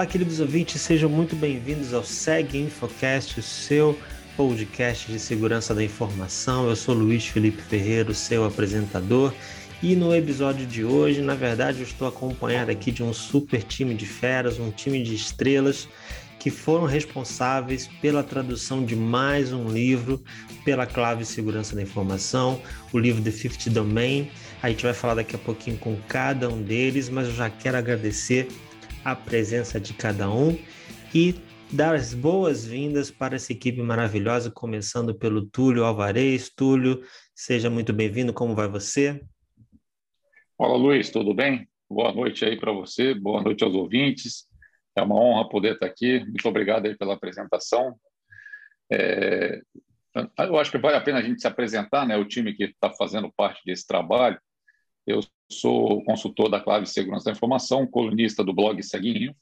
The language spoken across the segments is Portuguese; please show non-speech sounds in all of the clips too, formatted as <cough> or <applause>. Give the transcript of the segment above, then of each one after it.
Olá, queridos ouvintes, sejam muito bem-vindos ao Seg Infocast, o seu podcast de segurança da informação. Eu sou Luiz Felipe Ferreira, seu apresentador. E no episódio de hoje, na verdade, eu estou acompanhado aqui de um super time de feras, um time de estrelas que foram responsáveis pela tradução de mais um livro pela clave Segurança da Informação, o livro The Fifth Domain. A gente vai falar daqui a pouquinho com cada um deles, mas eu já quero agradecer a presença de cada um e dar as boas-vindas para essa equipe maravilhosa, começando pelo Túlio Alvarez. Túlio, seja muito bem-vindo, como vai você? Olá, Luiz, tudo bem? Boa noite aí para você, boa noite aos ouvintes. É uma honra poder estar aqui. Muito obrigado aí pela apresentação. É, eu acho que vale a pena a gente se apresentar, né? O time que está fazendo parte desse trabalho. Eu sou consultor da Clave Segurança da Informação, colunista do blog Seguinho.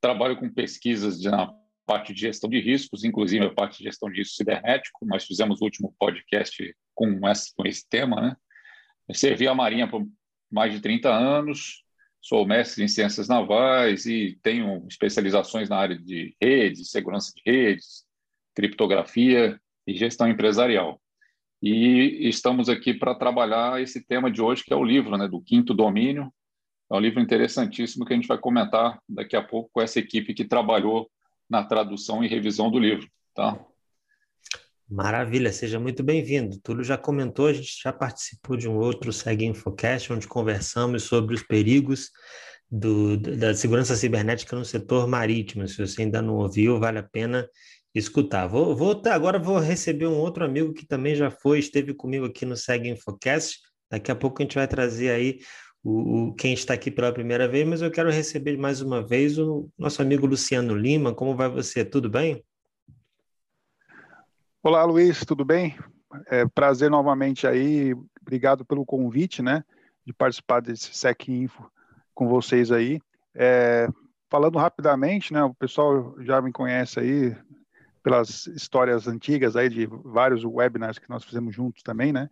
Trabalho com pesquisas na parte de gestão de riscos, inclusive a parte de gestão de risco cibernético. Nós fizemos o último podcast com esse, com esse tema, né? Eu servi a Marinha por mais de 30 anos, sou mestre em ciências navais e tenho especializações na área de redes, segurança de redes, criptografia e gestão empresarial. E estamos aqui para trabalhar esse tema de hoje, que é o livro, né, do quinto domínio. É um livro interessantíssimo que a gente vai comentar daqui a pouco com essa equipe que trabalhou na tradução e revisão do livro, tá? Maravilha, seja muito bem-vindo. Túlio já comentou, a gente já participou de um outro Segue Infocast, onde conversamos sobre os perigos do, da segurança cibernética no setor marítimo. Se você ainda não ouviu, vale a pena escutar. Vou, vou agora vou receber um outro amigo que também já foi, esteve comigo aqui no Segue Infocast. Daqui a pouco a gente vai trazer aí o, o, quem está aqui pela primeira vez, mas eu quero receber mais uma vez o nosso amigo Luciano Lima. Como vai você? Tudo bem? Olá, Luiz, tudo bem? É prazer novamente aí. Obrigado pelo convite, né, de participar desse SEC Info com vocês aí. É, falando rapidamente, né, o pessoal já me conhece aí, pelas histórias antigas aí de vários webinars que nós fizemos juntos também, né?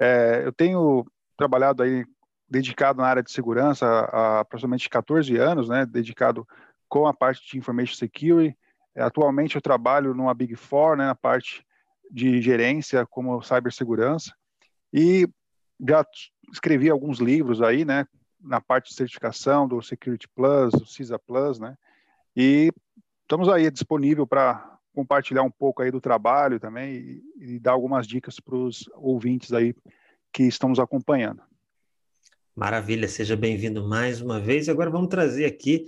É, eu tenho trabalhado aí dedicado na área de segurança há aproximadamente 14 anos, né? Dedicado com a parte de information security. É, atualmente eu trabalho numa Big Four, né? Na parte de gerência como cibersegurança e já escrevi alguns livros aí, né? Na parte de certificação do Security Plus, do CISA Plus, né? E estamos aí disponível para compartilhar um pouco aí do trabalho também e, e dar algumas dicas para os ouvintes aí que estamos acompanhando. Maravilha, seja bem-vindo mais uma vez. Agora vamos trazer aqui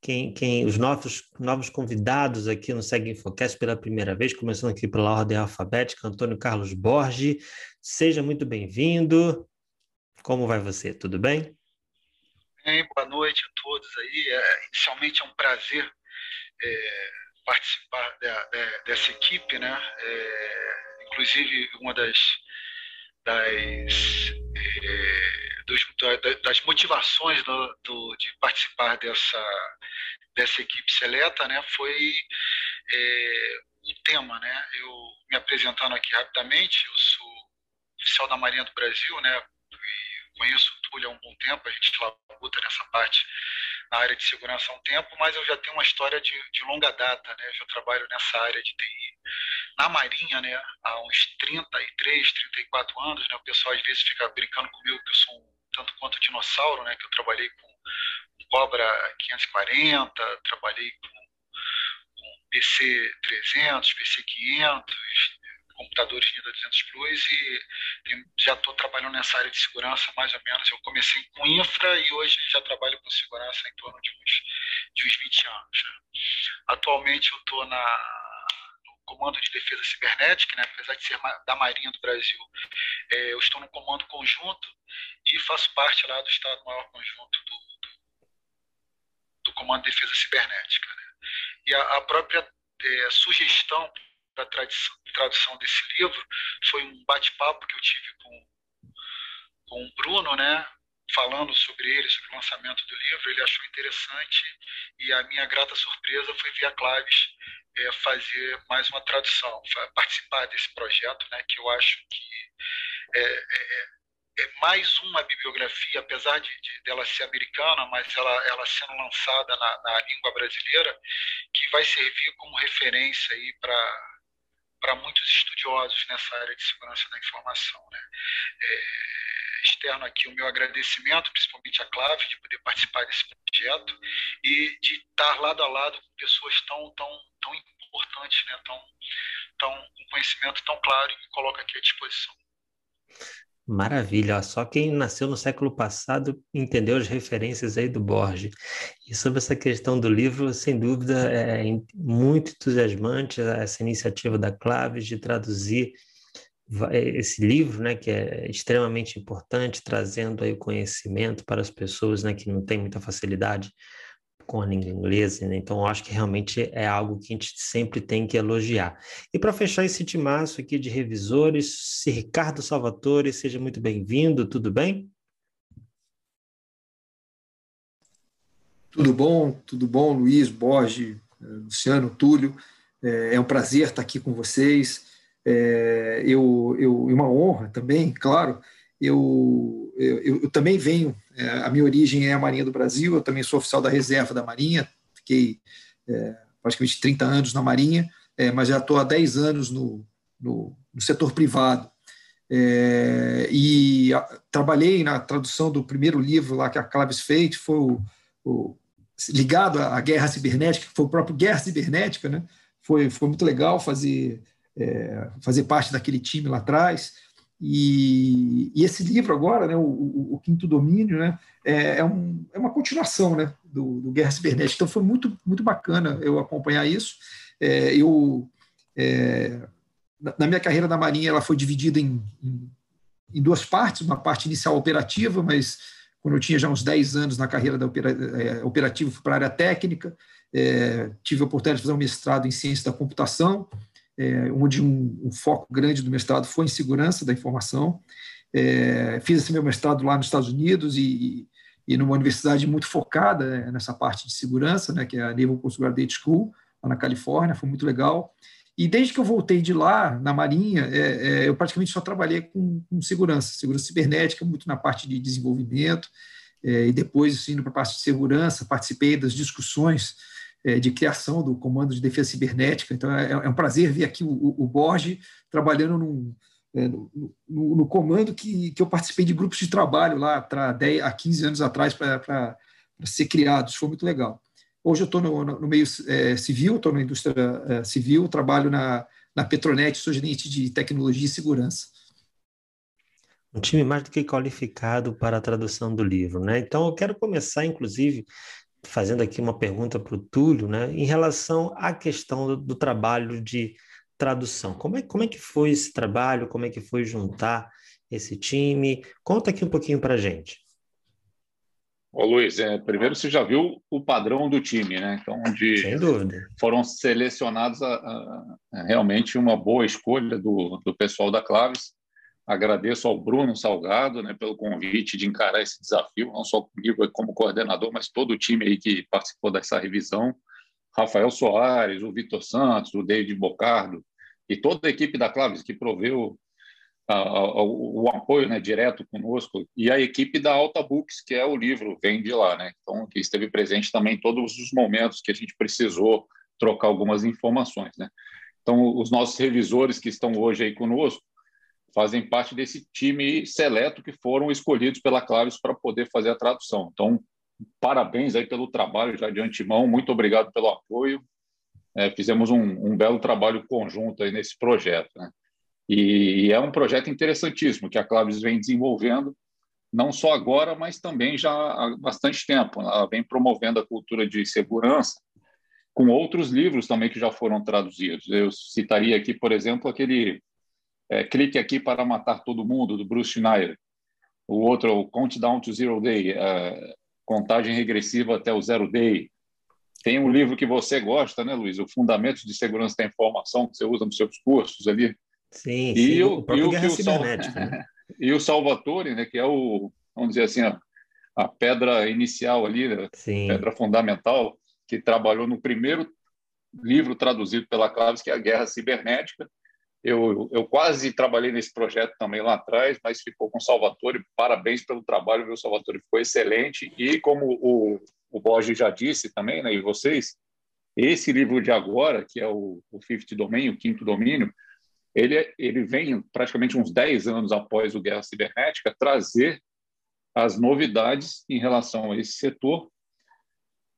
quem, quem os novos, novos convidados aqui no Segue Infocast pela primeira vez, começando aqui pela ordem alfabética, Antônio Carlos Borges. Seja muito bem-vindo. Como vai você? Tudo bem? Bem, boa noite a todos aí. É, inicialmente é um prazer é, participar dessa equipe, né? É, inclusive uma das das, é, dos, das motivações do, do, de participar dessa dessa equipe seleta, né? Foi é, o tema, né? Eu me apresentando aqui rapidamente, eu sou oficial da Marinha do Brasil, né? conheço o Túlio há um bom tempo, a gente labuta nessa parte na área de segurança há um tempo, mas eu já tenho uma história de, de longa data, né? Eu já trabalho nessa área de TI na Marinha, né? Há uns 33, 34 anos, né? O pessoal às vezes fica brincando comigo que eu sou um tanto quanto dinossauro, né? Que eu trabalhei com, Cobra 540, trabalhei com, com PC 300, PC 500, computadores NIDA 200 Plus e já estou trabalhando nessa área de segurança mais ou menos. Eu comecei com infra e hoje já trabalho com segurança em torno de uns, de uns 20 anos. Né? Atualmente eu estou no Comando de Defesa Cibernética, né? apesar de ser da Marinha do Brasil, é, eu estou no comando conjunto e faço parte lá do Estado-Maior Conjunto do, do, do, Comando de Defesa Cibernética. Né? E a, a própria é, sugestão para a tradução desse livro foi um bate-papo que eu tive com, com o Bruno, né? Falando sobre ele, sobre o lançamento do livro, ele achou interessante e a minha grata surpresa foi via Claves é, fazer mais uma tradução, participar desse projeto, né? Que eu acho que é, é, é mais uma bibliografia, apesar de, de dela ser americana, mas ela, ela sendo lançada na, na língua brasileira, que vai servir como referência aí para para muitos estudiosos nessa área de segurança da informação. Né? É, externo aqui o meu agradecimento, principalmente a Clave, de poder participar desse projeto e de estar lado a lado com pessoas tão, tão, tão importantes, né? tão, tão, com conhecimento tão claro e me coloca aqui à disposição. Maravilha, só quem nasceu no século passado entendeu as referências aí do Borges. E sobre essa questão do livro, sem dúvida, é muito entusiasmante essa iniciativa da Claves de traduzir esse livro, né, que é extremamente importante, trazendo aí o conhecimento para as pessoas, né, que não têm muita facilidade com a língua inglesa, né? Então, acho que realmente é algo que a gente sempre tem que elogiar. E para fechar esse timaço aqui de revisores, Ricardo Salvatore, seja muito bem-vindo, tudo bem? Tudo bom, tudo bom, Luiz, Borges, Luciano, Túlio. É, é um prazer estar aqui com vocês. É, eu, eu, uma honra também, claro. Eu, eu, eu também venho é, a minha origem é a Marinha do Brasil, eu também sou oficial da reserva da Marinha, fiquei é, praticamente 30 anos na Marinha, é, mas já estou há 10 anos no, no, no setor privado. É, e a, trabalhei na tradução do primeiro livro lá que a Claves fez, foi o, o, ligado à guerra cibernética, que foi o próprio Guerra Cibernética, né? Foi, foi muito legal fazer, é, fazer parte daquele time lá atrás. E, e, esse livro agora, né, o, o, o Quinto Domínio, né, é, é, um, é, uma continuação né, do, do, Guerra Cibernética. Então foi muito, muito bacana eu acompanhar isso. É, eu, é, na minha carreira na Marinha, ela foi dividida em, em, em, duas partes, uma parte inicial operativa, mas quando eu tinha já uns 10 anos na carreira da opera, é, operativa, fui para a área técnica, é, tive a oportunidade de fazer um mestrado em ciência da computação, é, onde um, um, foco grande do mestrado foi em segurança da informação. É, fiz esse meu mestrado lá nos Estados Unidos e, e numa universidade muito focada né, nessa parte de segurança, né, que é a Naval Postgraduate School, lá na Califórnia, foi muito legal. E desde que eu voltei de lá, na Marinha, é, é, eu praticamente só trabalhei com, com, segurança, segurança cibernética, muito na parte de desenvolvimento, é, e depois indo para a parte de segurança, participei das discussões de criação do Comando de Defesa Cibernética. Então, é, é um prazer ver aqui o, Borges trabalhando num, é, no, no, no, comando que, que eu participei de grupos de trabalho lá há 10 a 15 anos atrás para ser criados. Foi muito legal. Hoje eu estou no, no, meio é, civil, estou na indústria é, civil, trabalho na, na Petronet, sou gerente de tecnologia e segurança. Um time mais do que qualificado para a tradução do livro, né? Então eu quero começar, inclusive, fazendo aqui uma pergunta para o Túlio, né, em relação à questão do, do, trabalho de tradução. Como é, como é que foi esse trabalho? Como é que foi juntar esse time? Conta aqui um pouquinho para a gente. Ô Luiz, é, primeiro você já viu o padrão do time, né? Então, onde Sem dúvida. foram selecionados a, a, a realmente uma boa escolha do, do pessoal da Claves. Agradeço ao Bruno Salgado né, pelo convite de encarar esse desafio, não só comigo como coordenador, mas todo o time aí que participou dessa revisão. Rafael Soares, o Vitor Santos, o David Bocardo e toda a equipe da Claves que proveu o apoio né, direto conosco e a equipe da Alta Books, que é o livro, vem de lá, né? Então, que esteve presente também em todos os momentos que a gente precisou trocar algumas informações, né? Então, os nossos revisores que estão hoje aí conosco, fazem parte desse time seleto que foram escolhidos pela Claves para poder fazer a tradução. Então, parabéns aí pelo trabalho já de antemão, muito obrigado pelo apoio. É, fizemos um, um, belo trabalho conjunto aí nesse projeto. Né? E, e, é um projeto interessantíssimo que a Claves vem desenvolvendo, não só agora, mas também já há bastante tempo. Ela vem promovendo a cultura de segurança com outros livros também que já foram traduzidos. Eu citaria aqui, por exemplo, aquele é, Clique aqui para matar todo mundo, do Bruce Schneider. O outro, o Countdown to Zero Day, é, contagem regressiva até o Zero Day. Tem um livro que você gosta, né, Luiz? O Fundamentos de Segurança da Informação, que você usa nos seus cursos ali. Sim, e sim, o, o, e o, o Sal... né? <laughs> e o Salvatore, né, que é o, vamos dizer assim, a, a pedra inicial ali, né? pedra fundamental, que trabalhou no primeiro livro traduzido pela Claves, que é a Guerra Cibernética, Eu, eu quase trabalhei nesse projeto também lá atrás, mas ficou com o Salvatore. Parabéns pelo trabalho, viu, Salvatore? Ficou excelente. E como o, o Borges já disse também, né, e vocês, esse livro de agora, que é o, o Fifth Domain, o quinto domínio, ele, ele vem praticamente uns 10 anos após o Guerra Cibernética trazer as novidades em relação a esse setor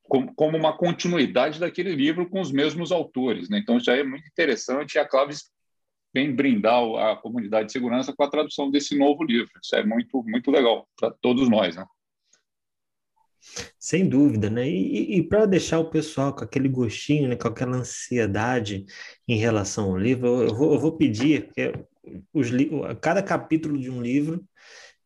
como, como uma continuidade daquele livro com os mesmos autores. Né? Então, já é muito interessante e a Claves vem brindar a comunidade de segurança com a tradução desse novo livro. Isso é muito, muito legal para todos nós. Né? Sem dúvida, né? E, e para deixar o pessoal com aquele gostinho, né, com aquela ansiedade em relação ao livro, eu vou, eu vou pedir que os, cada capítulo de um livro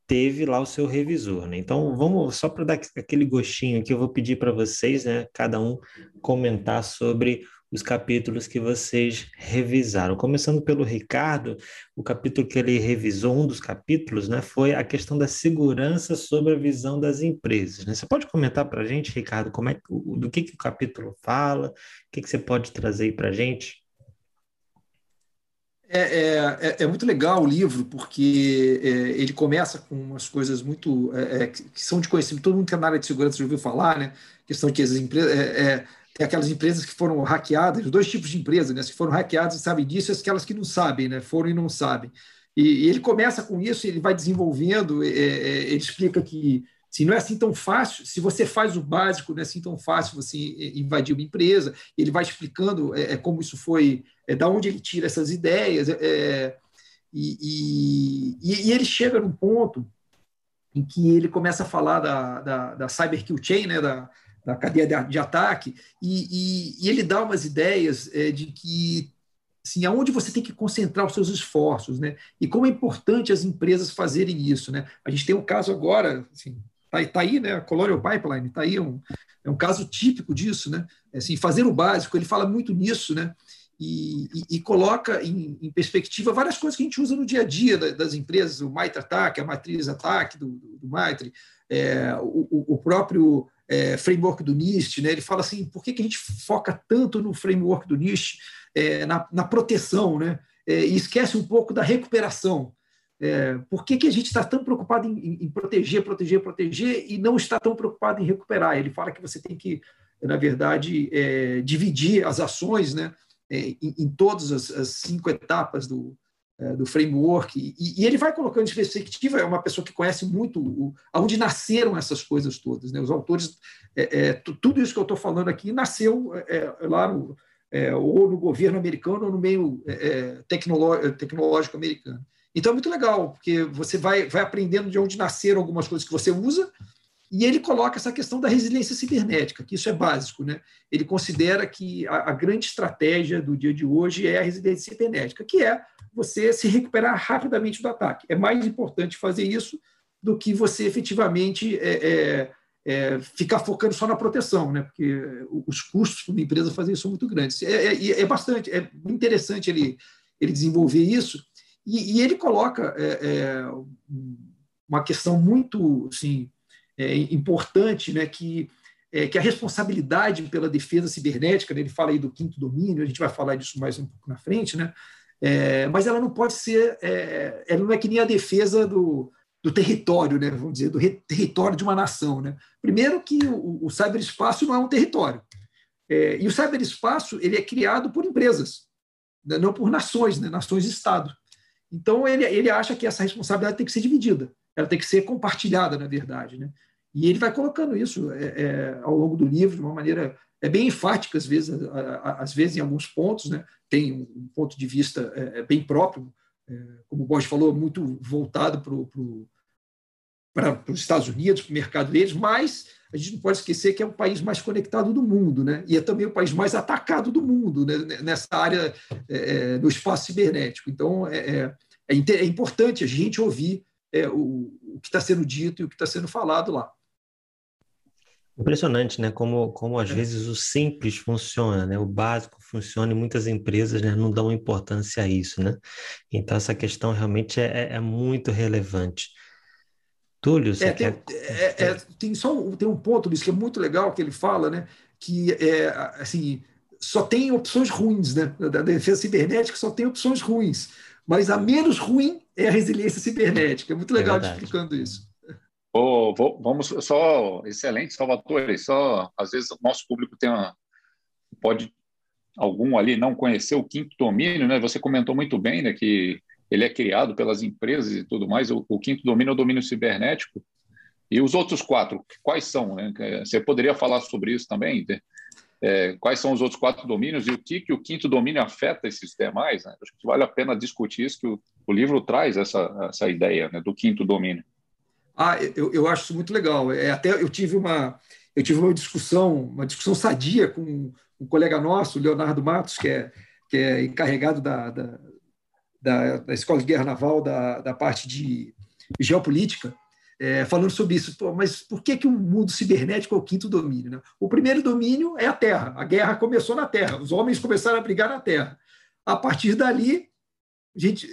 teve lá o seu revisor, né? Então, vamos só para dar aquele gostinho aqui, eu vou pedir para vocês, né, cada um comentar sobre os capítulos que vocês revisaram. Começando pelo Ricardo, o capítulo que ele revisou, um dos capítulos, né, foi a questão da segurança sobre a visão das empresas. Né? Você pode comentar para a gente, Ricardo, como é, do que, que o capítulo fala, o que, que você pode trazer para a gente? É, é, é, é, muito legal o livro, porque é, ele começa com umas coisas muito. É, é, que são de conhecimento, todo mundo que é na área de segurança já ouviu falar, né? Questão de que as empresas tem aquelas empresas que foram hackeadas, dois tipos de empresas, né, que foram hackeadas e sabem disso, e aquelas que não sabem, né, foram e não sabem. E, e ele começa com isso, ele vai desenvolvendo, é, é, ele explica que se não é assim tão fácil, se você faz o básico, não é assim tão fácil você invadir uma empresa, ele vai explicando é, é como isso foi, é, da onde ele tira essas ideias, é, é e, e, e, ele chega num ponto em que ele começa a falar da, da, da Cyber Kill Chain, né, da, da cadeia de, ataque, e, e, e, ele dá umas ideias é, de que assim, aonde você tem que concentrar os seus esforços, né? E como é importante as empresas fazerem isso, né? A gente tem um caso agora, assim, tá, tá aí, né? A Colonial Pipeline, tá aí um, é um caso típico disso, né? É, assim, fazer o básico, ele fala muito nisso, né? E, e, e coloca em, em, perspectiva várias coisas que a gente usa no dia a dia das empresas, o Mitre Attack, a matriz Attack do, do, do Mitre, é, o, o, próprio é, framework do NIST, né? ele fala assim, por que, que a gente foca tanto no framework do NIST, é, na, na, proteção, né? É, e esquece um pouco da recuperação? É, por que, que a gente está tão preocupado em, em, proteger, proteger, proteger e não está tão preocupado em recuperar? Ele fala que você tem que, na verdade, é, dividir as ações né, é, em, em todas as, as cinco etapas do, do framework, e, e, ele vai colocando em perspectiva, é uma pessoa que conhece muito o, aonde nasceram essas coisas todas. Né? Os autores, é, é, tudo isso que eu estou falando aqui nasceu é, é, lá no, ou no governo americano ou no meio tecnológico americano. Então é muito legal, porque você vai, vai aprendendo de onde nasceram algumas coisas que você usa, e ele coloca essa questão da resiliência cibernética, que isso é básico. Né? Ele considera que a, a grande estratégia do dia de hoje é a resiliência cibernética, que é você se recuperar rapidamente do ataque. É mais importante fazer isso do que você efetivamente é, é, é, ficar focando só na proteção, né? porque os custos para uma empresa fazer isso são muito grandes. É, é, é bastante, é interessante ele, ele desenvolver isso, e, e ele coloca é, uma questão muito assim, importante, né? que, que a responsabilidade pela defesa cibernética, né? ele fala aí do quinto domínio, a gente vai falar disso mais um pouco na frente, né? É, mas ela não pode ser, é, ela não é que nem a defesa do, do território, né, vamos dizer, do território de uma nação. Né? Primeiro que o, o cyberespaço não é um território. É, e o cyberespaço ele é criado por empresas, né, não por nações, né, nações-estado. Então ele, ele acha que essa responsabilidade tem que ser dividida, ela tem que ser compartilhada, na verdade. Né? E ele vai colocando isso é, é, ao longo do livro de uma maneira é bem enfática, às vezes, às vezes em alguns pontos, né? tem um ponto de vista é, é, bem próprio, é, como o Bosch falou, muito voltado para os Estados Unidos, para o mercado deles, mas a gente não pode esquecer que é o país mais conectado do mundo, né? e é também o país mais atacado do mundo né? nessa área é, do espaço cibernético. Então, é, é, é importante a gente ouvir o, o que está sendo dito e o que está sendo falado lá. Impressionante, né? Como, como às é. vezes o simples funciona, né? O básico funciona e muitas empresas né, não dão importância a isso, né? Então essa questão realmente é, é, é muito relevante. Túlio, você é, tem, quer... É, é, tem só tem um ponto, Luiz, que é muito legal que ele fala, né? Que é assim só tem opções ruins, né? Da defesa cibernética só tem opções ruins. Mas a menos ruim é a resiliência cibernética. É muito legal é explicando isso. Oh, vamos só, excelente, Salvatore. Só às vezes o nosso público tem uma, pode algum ali não conhecer o quinto domínio, né? Você comentou muito bem, né, que ele é criado pelas empresas e tudo mais. O, o quinto domínio é o domínio cibernético. E os outros quatro, quais são? Né? Você poderia falar sobre isso também? É, quais são os outros quatro domínios e o que, que o quinto domínio afeta esses demais? Né? Acho que vale a pena discutir isso, que o, o livro traz essa, essa ideia né, do quinto domínio. Ah, eu, eu acho isso muito legal. É, até eu tive uma eu tive uma discussão, uma discussão sadia com um colega nosso, Leonardo Matos, que é, que é encarregado da, da, da, da Escola de Guerra Naval, da, da parte de geopolítica, é, falando sobre isso. Pô, mas por que, que o mundo cibernético é o quinto domínio? Né? O primeiro domínio é a Terra. A guerra começou na Terra. Os homens começaram a brigar na Terra. A partir dali, a gente,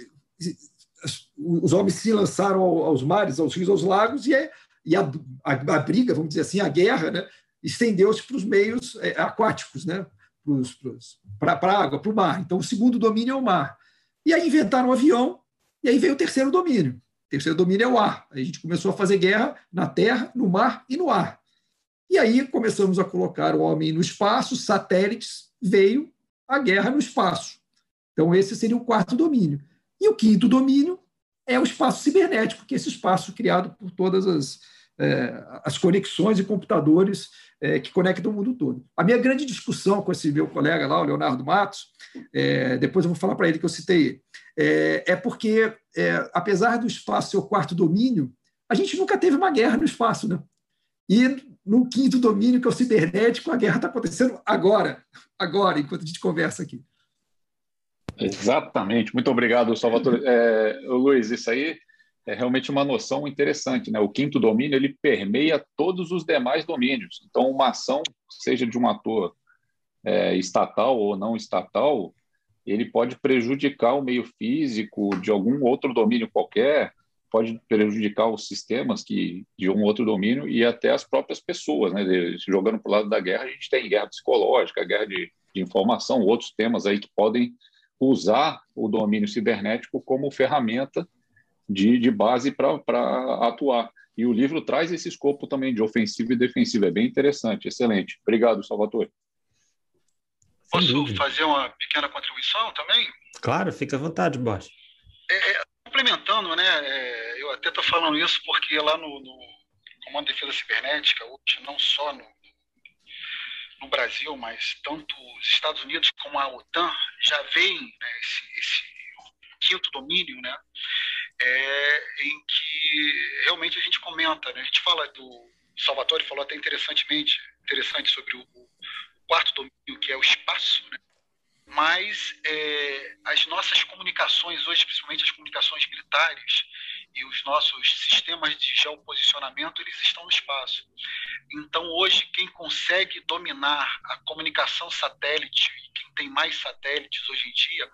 os homens se lançaram aos mares, aos rios, aos lagos, e, é, e a, a, a, briga, vamos dizer assim, a guerra, né, estendeu-se para os meios é, aquáticos, né, para a água, para o mar. Então, o segundo domínio é o mar. E aí inventaram o avião, e aí veio o terceiro domínio. Terceiro domínio é o ar. A gente começou a fazer guerra na terra, no mar e no ar. E aí começamos a colocar o homem no espaço, satélites, veio a guerra no espaço. Então, esse seria o quarto domínio. E o quinto domínio é o espaço cibernético, que é esse espaço criado por todas as, é, as conexões e computadores é, que conectam o mundo todo. A minha grande discussão com esse meu colega lá, o Leonardo Matos, é, depois eu vou falar para ele que eu citei, é, é porque, é, apesar do espaço ser o quarto domínio, a gente nunca teve uma guerra no espaço. Né? E no quinto domínio, que é o cibernético, a guerra está acontecendo agora, agora, enquanto a gente conversa aqui. Exatamente. Muito obrigado, Salvador. É, Luiz, isso aí é realmente uma noção interessante. Né? O quinto domínio ele permeia todos os demais domínios. Então, uma ação, seja de um ator é, estatal ou não estatal, ele pode prejudicar o meio físico de algum outro domínio qualquer, pode prejudicar os sistemas que de um outro domínio e até as próprias pessoas, né? Jogando para o lado da guerra, a gente tem guerra psicológica, guerra de, de informação, outros temas aí que podem usar o domínio cibernético como ferramenta de, de base para atuar. E o livro traz esse escopo também de ofensiva e defensiva. É bem interessante, excelente. Obrigado, Salvatore. Posso fazer uma pequena contribuição também? Claro, fica à vontade, Bosch. É, é, complementando, né? É, eu até estou falando isso porque lá no, no Comando de Defesa Cibernética, hoje, não só no, no Brasil, mas tanto os Estados Unidos como a OTAN já veem né, esse, esse, quinto domínio, né, é, em que realmente a gente comenta, né, a gente fala do Salvatore falou até interessantemente interessante sobre o, o quarto domínio que é o espaço, né, mas é, as nossas comunicações hoje, principalmente as comunicações militares e os nossos sistemas de geoposicionamento, eles estão no espaço. Então, hoje, quem consegue dominar a comunicação satélite, e quem tem mais satélites hoje em dia,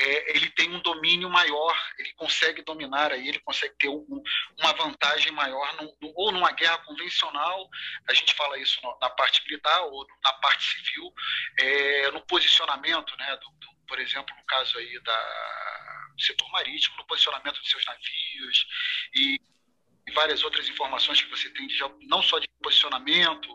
é, ele tem um domínio maior, ele consegue dominar aí, ele consegue ter um, uma vantagem maior, no, no, ou numa guerra convencional, a gente fala isso na parte militar, ou na parte civil, é, no posicionamento, né, do, do, por exemplo, no caso aí da setor marítimo, no posicionamento de seus navios e várias outras informações que você tem, de, não só de posicionamento,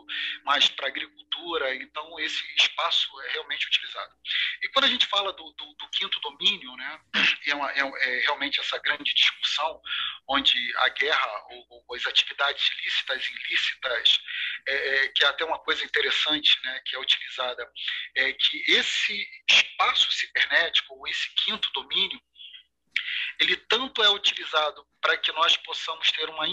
mas para agricultura. Então, esse espaço é realmente utilizado. E quando a gente fala do, do, do quinto domínio, né, é, uma, é, é, realmente essa grande discussão, onde a guerra ou, ou as atividades ilícitas e ilícitas, é, é, que é até uma coisa interessante né, que é utilizada, é que esse espaço cibernético, ou esse quinto domínio, ele tanto é utilizado para que nós possamos ter uma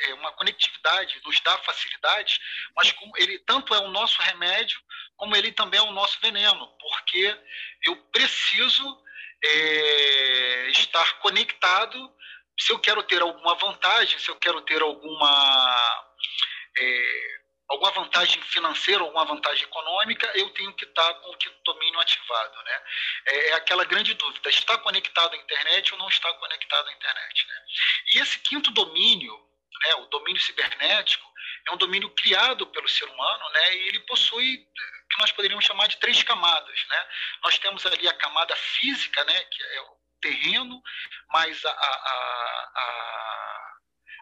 é, uma conectividade, nos dá facilidade, mas como ele tanto é o nosso remédio, como ele também é o nosso veneno, porque eu preciso é, estar conectado. Se eu quero ter alguma vantagem, se eu quero ter alguma é, alguma vantagem financeira, alguma vantagem econômica, eu tenho que estar com o quinto domínio ativado. Né? É, é aquela grande dúvida: está conectado à internet ou não está conectado à internet? Né? E esse quinto domínio, né, o domínio cibernético, é um domínio criado pelo ser humano né, e ele possui que nós poderíamos chamar de três camadas. Né? Nós temos ali a camada física, né, que é o terreno, mais a, a, a,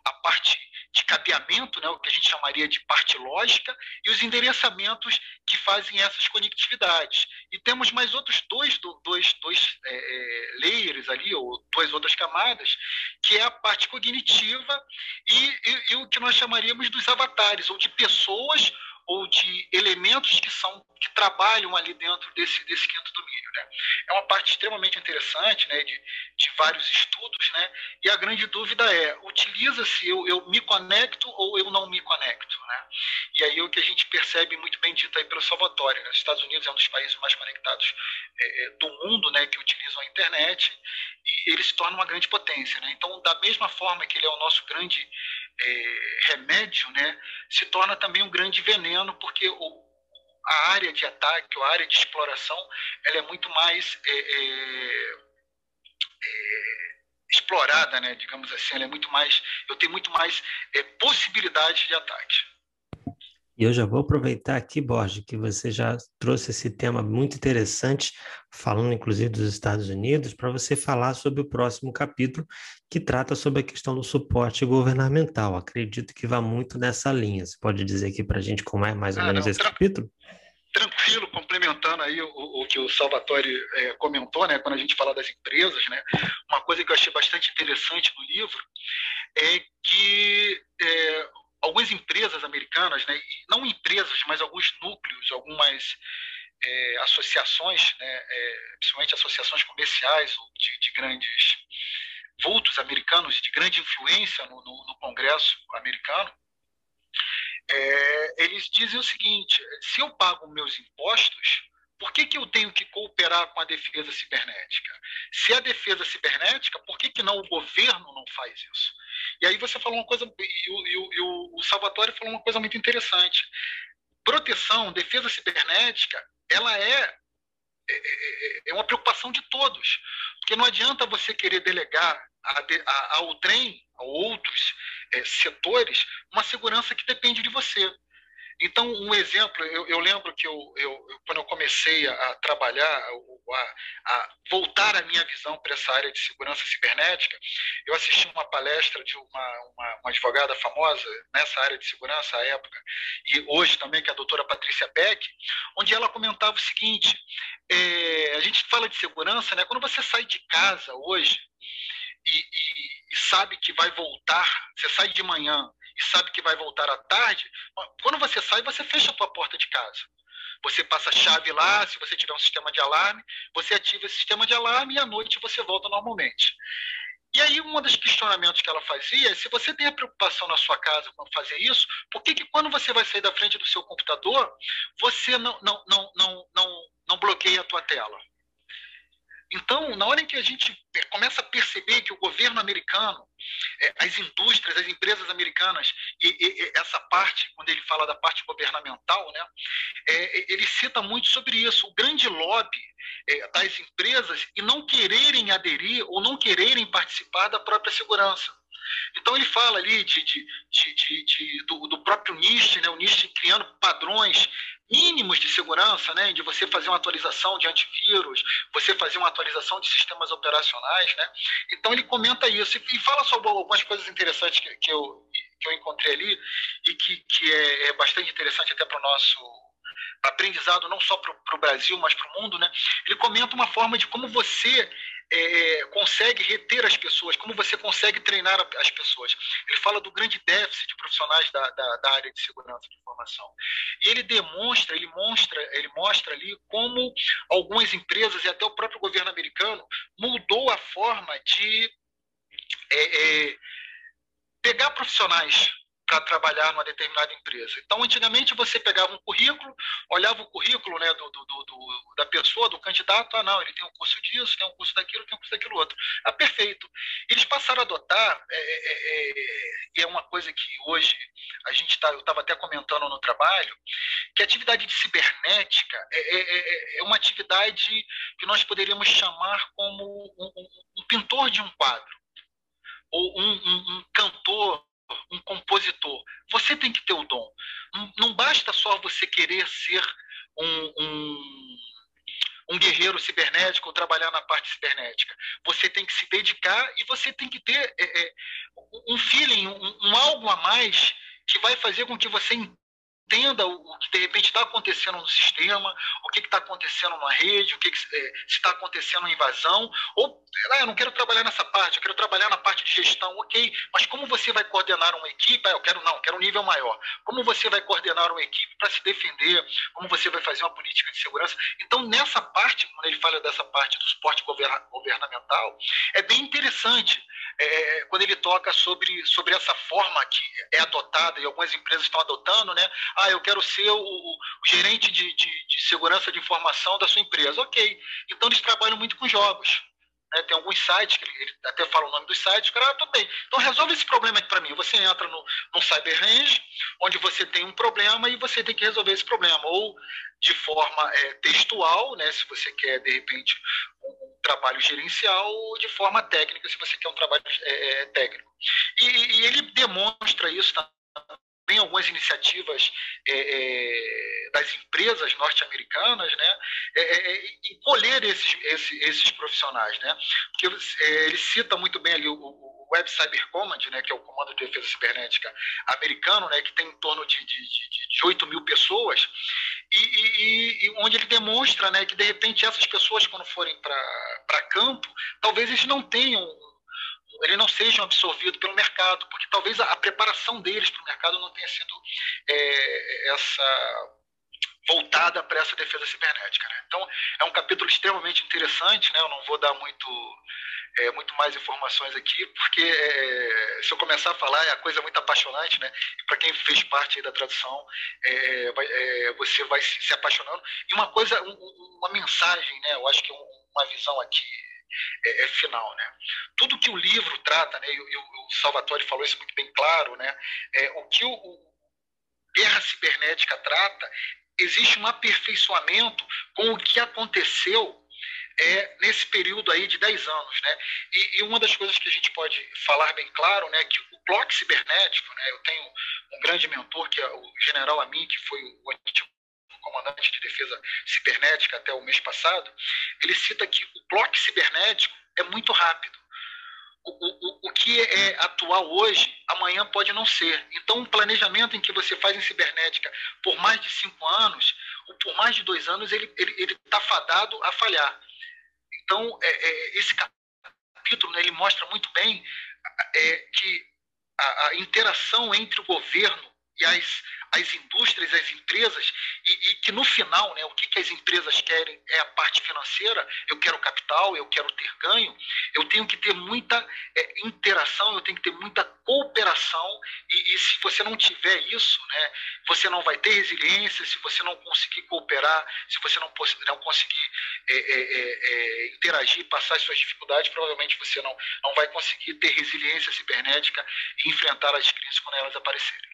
a parte de cabeamento, né, o que a gente chamaria de parte lógica, e os endereçamentos que fazem essas conectividades. E temos mais outros dois, dois, dois é, é, layers ali, ou duas outras camadas, que é a parte cognitiva e, e, e o que nós chamaríamos dos avatares, ou de pessoas ou de elementos que são que trabalham ali dentro desse, desse quinto domínio. Né? É uma parte extremamente interessante né, de, de vários estudos, né? e a grande dúvida é, utiliza-se eu, eu me conecto ou eu não me conecto? Né? E aí é o que a gente percebe muito bem dito aí pelo Salvatore. Né? Os Estados Unidos é um dos países mais conectados é, é do mundo né, que utilizam a internet, e ele se torna uma grande potência. Né? Então, da mesma forma que ele é o nosso grande é, remédio, né, se torna também um grande veneno, porque o, a área de ataque, a área de exploração, ela é muito mais é, é, é, explorada, né, digamos assim, ela é muito mais, eu tenho muito mais é, possibilidades de ataque. E eu já vou aproveitar aqui, Borges, que você já trouxe esse tema muito interessante, falando inclusive dos Estados Unidos, para você falar sobre o próximo capítulo, que trata sobre a questão do suporte governamental. Acredito que vá muito nessa linha. Você pode dizer aqui para a gente como é mais ou ah, menos não, esse capítulo? Tranquilo, complementando aí o, o que o Salvatore é, comentou, né, quando a gente fala das empresas, né, uma coisa que eu achei bastante interessante no livro é que é, algumas empresas americanas, né, não empresas, mas alguns núcleos, algumas é, associações, né, é, principalmente associações comerciais ou de, de, grandes vultos americanos, de grande influência no, no, no Congresso americano, é, eles dizem o seguinte: se eu pago meus impostos, por que, que eu tenho que cooperar com a defesa cibernética? Se é a defesa cibernética, por que, que não o governo não faz isso? E aí você falou uma coisa, e o, e o, e o Salvatore falou uma coisa muito interessante. Proteção, defesa cibernética, ela é, é, é, é uma preocupação de todos. Porque não adianta você querer delegar ao trem, a outros é, setores, uma segurança que depende de você. Então, um exemplo, eu, eu lembro que eu, eu, quando eu comecei a trabalhar, a, a voltar a minha visão para essa área de segurança cibernética, eu assisti uma palestra de uma, uma, uma, advogada famosa nessa área de segurança à época, e hoje também, que é a doutora Patrícia Beck, onde ela comentava o seguinte: é, a gente fala de segurança, né? Quando você sai de casa hoje e, e, e sabe que vai voltar, você sai de manhã e sabe que vai voltar à tarde, quando você sai, você fecha a tua porta de casa. Você passa a chave lá, se você tiver um sistema de alarme, você ativa esse sistema de alarme e à noite você volta normalmente. E aí, um dos questionamentos que ela fazia é: se você tem a preocupação na sua casa com fazer isso, por que, que quando você vai sair da frente do seu computador, você não, não, não, não, não, não bloqueia a tua tela? Então, na hora em que a gente começa a perceber que o governo americano, é, as indústrias, as empresas americanas, e, e essa parte, quando ele fala da parte governamental, né, é, ele cita muito sobre isso, o grande lobby é, das empresas e não quererem aderir ou não quererem participar da própria segurança. Então ele fala ali de, de, de, de do, do, próprio NIST, né, o NIST criando padrões mínimos de segurança, né, de você fazer uma atualização de antivírus, você fazer uma atualização de sistemas operacionais, né. Então ele comenta isso e, fala sobre algumas coisas interessantes que, que, eu, que eu encontrei ali e que, que é, é bastante interessante até para o nosso aprendizado não só para o Brasil, mas para o mundo, né? Ele comenta uma forma de como você é, consegue reter as pessoas, como você consegue treinar as pessoas. Ele fala do grande déficit de profissionais da, da, da, área de segurança de informação. E ele demonstra, ele mostra, ele mostra ali como algumas empresas e até o próprio governo americano mudou a forma de é, é, pegar profissionais para trabalhar numa determinada empresa. Então, antigamente você pegava um currículo, olhava o currículo né, do, do, do, da pessoa, do candidato, ah, não, ele tem um curso disso, tem um curso daquilo, tem um curso daquilo outro. Ah, perfeito. Eles passaram a adotar, é, é, é, e é uma coisa que hoje a gente está, eu estava até comentando no trabalho, que a atividade de cibernética é, é, é, é uma atividade que nós poderíamos chamar como um, um, um pintor de um quadro, ou um, um cantor um compositor. Você tem que ter o dom. Não, basta só você querer ser um, um, um guerreiro cibernético ou trabalhar na parte cibernética. Você tem que se dedicar e você tem que ter é, é, um feeling, um, um algo a mais que vai fazer com que você entenda o, que de repente está acontecendo no sistema, o que está acontecendo na rede, o que, que é, está acontecendo em invasão, ou ah, eu não quero trabalhar nessa parte, eu quero trabalhar na parte de gestão, ok, mas como você vai coordenar uma equipe? Ah, eu quero não, eu quero um nível maior. Como você vai coordenar uma equipe para se defender? Como você vai fazer uma política de segurança? Então, nessa parte, quando ele fala dessa parte do suporte governamental, é bem interessante é, quando ele toca sobre, sobre essa forma que é adotada e algumas empresas estão adotando, né? Ah, eu quero ser o, o gerente de, de, de, segurança de informação da sua empresa. Ok. Então eles trabalham muito com jogos. Né? Tem alguns sites, que ele, até fala o nome dos sites, cara, ah, tudo bem. Então resolve esse problema aqui para mim. Você entra no, no Cyber Range, onde você tem um problema e você tem que resolver esse problema. Ou de forma é, textual, né? se você quer, de repente, um, trabalho gerencial ou de forma técnica, se você quer um trabalho é, é técnico. E, e, ele demonstra isso tem algumas iniciativas é, é, das empresas norte-americanas, né, é, é, é em colher esses, esses, esses, profissionais, né, porque ele cita muito bem ali o, o Web Cyber Command, né, que é o Comando de Defesa Cibernética americano, né, que tem em torno de, de, de, de 8 mil pessoas, e, e, e, onde ele demonstra né, que, de repente, essas pessoas, quando forem para campo, talvez eles não tenham eles não sejam absorvidos pelo mercado, porque talvez a, a preparação deles para o mercado não tenha sido é, essa voltada para essa defesa cibernética. Né? Então, é um capítulo extremamente interessante, né? eu não vou dar muito, é, muito mais informações aqui, porque é, se eu começar a falar, é a coisa muito apaixonante, né? e para quem fez parte da tradução, é, é, você vai se, se, apaixonando. E uma coisa, um, uma mensagem, né? eu acho que uma visão aqui é, é, final, né? Tudo que o livro trata, né? E, o Salvatore falou isso muito bem claro, né? É, o que o, o Guerra Cibernética trata, existe um aperfeiçoamento com o que aconteceu é, nesse período aí de 10 anos, né? E, e, uma das coisas que a gente pode falar bem claro, né, que o bloco cibernético, né, eu tenho um grande mentor que é o General Amin, que foi o antigo comandante de defesa cibernética até o mês passado, ele cita que o bloco cibernético é muito rápido. O, o, o que é atual hoje, amanhã pode não ser. Então, um planejamento em que você faz em cibernética por mais de cinco anos, ou por mais de dois anos, ele está ele, ele tá fadado a falhar. Então, é, é, esse capítulo né, ele mostra muito bem é, que a, a interação entre o governo e as as indústrias, as empresas, e, e, que no final, né, o que, que as empresas querem é a parte financeira, eu quero capital, eu quero ter ganho, eu tenho que ter muita é, interação, eu tenho que ter muita cooperação, e, e, se você não tiver isso, né, você não vai ter resiliência, se você não conseguir cooperar, se você não, não conseguir é, é, é, é interagir, passar as suas dificuldades, provavelmente você não, não vai conseguir ter resiliência cibernética e enfrentar as crises quando elas aparecerem.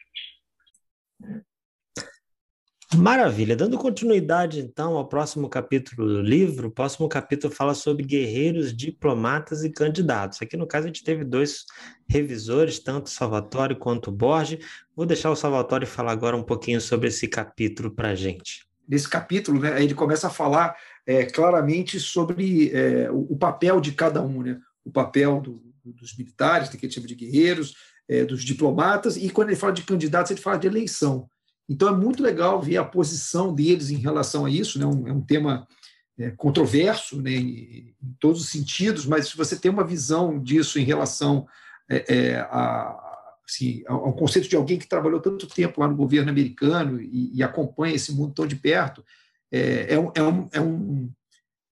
Maravilha. Dando continuidade, então, ao próximo capítulo do livro, o próximo capítulo fala sobre guerreiros, diplomatas e candidatos. Aqui, no caso, a gente teve dois revisores, tanto Salvatore quanto Borges. Vou deixar o Salvatore falar agora um pouquinho sobre esse capítulo para a gente. Nesse capítulo, né, ele começa a falar é, claramente sobre é, o, papel de cada um, né? o papel do, dos militares, que ele chama de guerreiros, é, dos diplomatas, e quando ele fala de candidatos, ele fala de eleição. Então é muito legal ver a posição deles em relação a isso, né? um, é um tema é, controverso né? em, em, todos os sentidos, mas se você tem uma visão disso em relação é, é, a, assim, ao conceito de alguém que trabalhou tanto tempo lá no governo americano e, e acompanha esse mundo tão de perto, é, é, um, é, um, é, um,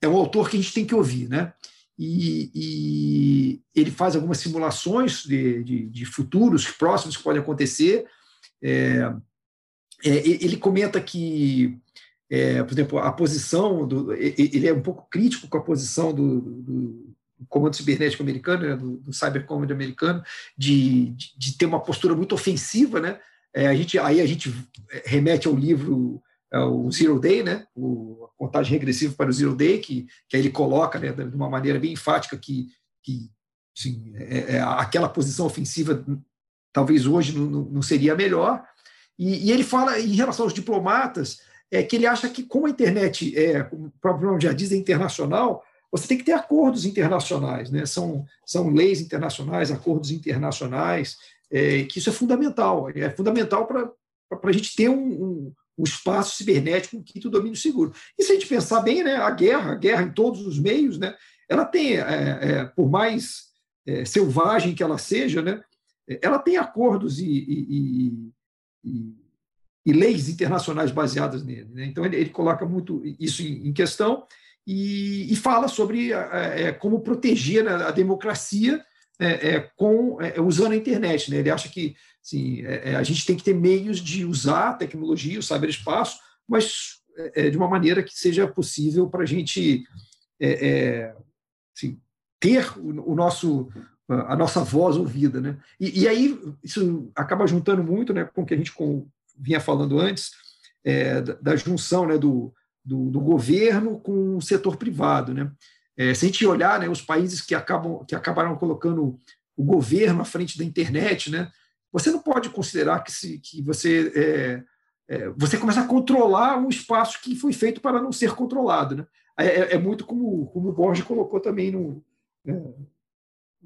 é um autor que a gente tem que ouvir, né? E, e, ele faz algumas simulações de, de, de, futuros próximos que podem acontecer. É, é, ele comenta que, é, por exemplo, a posição do, ele é um pouco crítico com a posição do, do comando cibernético americano, né, do, do Cyber Command americano, de, de, de, ter uma postura muito ofensiva, né? É, a gente, aí a gente remete ao livro o Zero Day, né? O, a contagem regressiva para o Zero Day, que, que ele coloca né, de uma maneira bem enfática que, que assim, é, é, aquela posição ofensiva talvez hoje não, não seria a melhor, e, e, ele fala, em relação aos diplomatas, é que ele acha que, como a internet é, como o próprio nome já diz, é internacional, você tem que ter acordos internacionais, né? são, são leis internacionais, acordos internacionais, é, que isso é fundamental, é fundamental para a gente ter um, um, um, espaço cibernético que quinto domínio seguro. E se a gente pensar bem, né, a guerra, a guerra em todos os meios, né, ela tem, é, é, por mais é, selvagem que ela seja, né, ela tem acordos e, e, e, e leis internacionais baseadas nele. Né? Então, ele, ele, coloca muito isso em, em questão e, fala sobre é, como proteger né, a democracia é, é, com, é, usando a internet. Né? Ele acha que assim, a gente tem que ter meios de usar a tecnologia, o cyberespaço, mas de uma maneira que seja possível para a gente assim, ter o, o nosso a nossa voz ouvida, né? E, e, aí isso acaba juntando muito, né, com o que a gente com, vinha falando antes é, da, da, junção, né, do, do, do, governo com o setor privado, né? É, se a gente olhar, né, os países que acabam que acabaram colocando o governo à frente da internet, né? Você não pode considerar que se que você é, é você começa a controlar um espaço que foi feito para não ser controlado, né? É, é, é muito como como o Borges colocou também no né,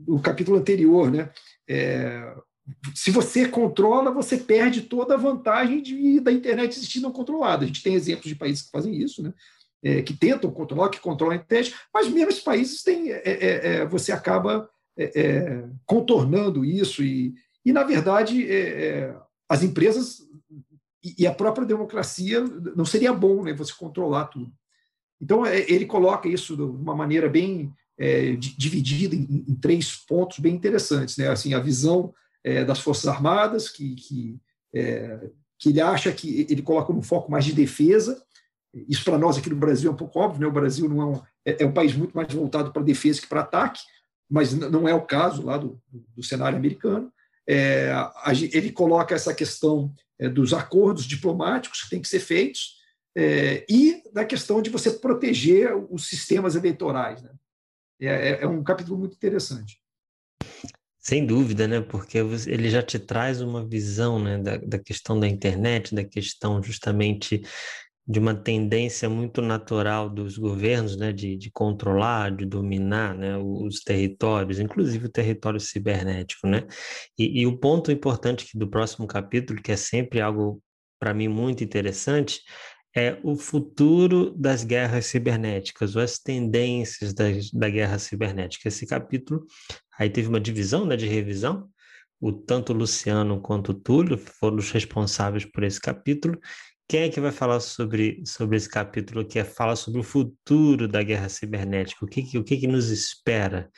do capítulo anterior, né? É, se você controla, você perde toda a vantagem de, da internet existir não controlada. A gente tem exemplos de países que fazem isso, né? É, que tentam controlar, que controlam a internet, mas mesmo esses países têm, é, é, é você acaba é, contornando isso e, e na verdade, as empresas e a própria democracia não seria bom, né? Você controlar tudo. Então ele coloca isso de uma maneira bem é, dividida em, em, três pontos bem interessantes, né? Assim, a visão é, das Forças Armadas, que, que, é, que ele acha que ele coloca um foco mais de defesa. Isso para nós aqui no Brasil é um pouco óbvio, né? O Brasil não é um, é, é um país muito mais voltado para defesa que para ataque, mas não é o caso lá do, do cenário americano. É, ele coloca essa questão é, dos acordos diplomáticos que têm que ser feitos é, e da questão de você proteger os sistemas eleitorais. Né? É, é, é um capítulo muito interessante. Sem dúvida, né? Porque ele já te traz uma visão né, da, da questão da internet, da questão justamente de uma tendência muito natural dos governos, né, de, de controlar, de dominar, né, os territórios, inclusive o território cibernético, né? E, e o ponto importante do próximo capítulo, que é sempre algo para mim muito interessante, é o futuro das guerras cibernéticas, ou as tendências da, da guerra cibernética. Esse capítulo, aí teve uma divisão né, de revisão, o, tanto Luciano quanto o Túlio foram os responsáveis por esse capítulo. Quem é que vai falar sobre, sobre esse capítulo que é, fala sobre o futuro da guerra cibernética? O que, o que, que nos espera?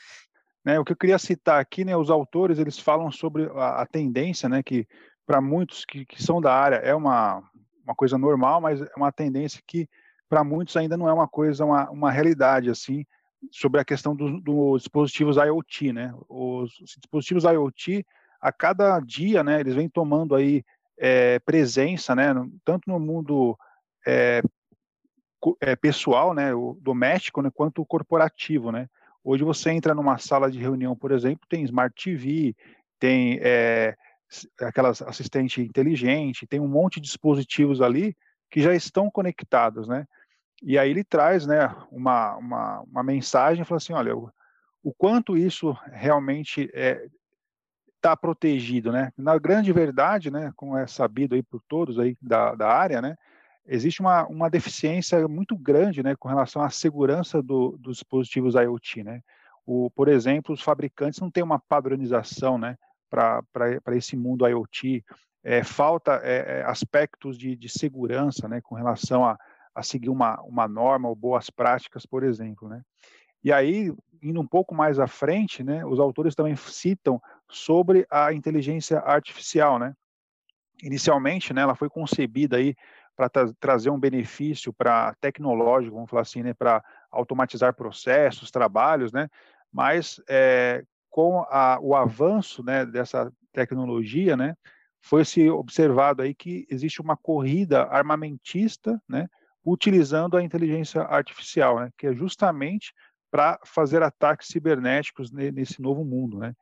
É, o que eu queria citar aqui, né, os autores eles falam sobre a, a tendência, né, que para muitos que, que são da área é uma, uma coisa normal, mas é uma tendência que para muitos ainda não é uma coisa, uma, uma realidade assim, sobre a questão dos do dispositivos IoT, né? Os, os, dispositivos IoT, a cada dia, né, eles vêm tomando aí é, presença, né, tanto no mundo é, é, pessoal, né, o doméstico, né, quanto o corporativo, né. Hoje você entra numa sala de reunião, por exemplo, tem Smart TV, tem é, aquelas assistente inteligente, tem um monte de dispositivos ali que já estão conectados, né? E aí ele traz, né, uma, uma, uma mensagem, fala assim, olha, o, o quanto isso realmente é está protegido, né? Na grande verdade, né, como é sabido aí por todos aí da, da área, né, existe uma, uma deficiência muito grande, né, com relação à segurança do, dos dispositivos IoT, né? O, por exemplo, os fabricantes não têm uma padronização, né, para esse mundo IoT. É, falta é, é, aspectos de, de, segurança né, com relação a, a seguir uma, uma norma ou boas práticas, por exemplo. Né? E aí, indo um pouco mais à frente, né, os autores também citam sobre a inteligência artificial. Né? Inicialmente, né, ela foi concebida aí para tra trazer um benefício para tecnológico, vamos falar assim, né, para automatizar processos, trabalhos, né, mas é, com a, o avanço né, dessa tecnologia, né, foi se observado aí que existe uma corrida armamentista, né, utilizando a inteligência artificial, né, que é justamente para fazer ataques cibernéticos nesse novo mundo, né.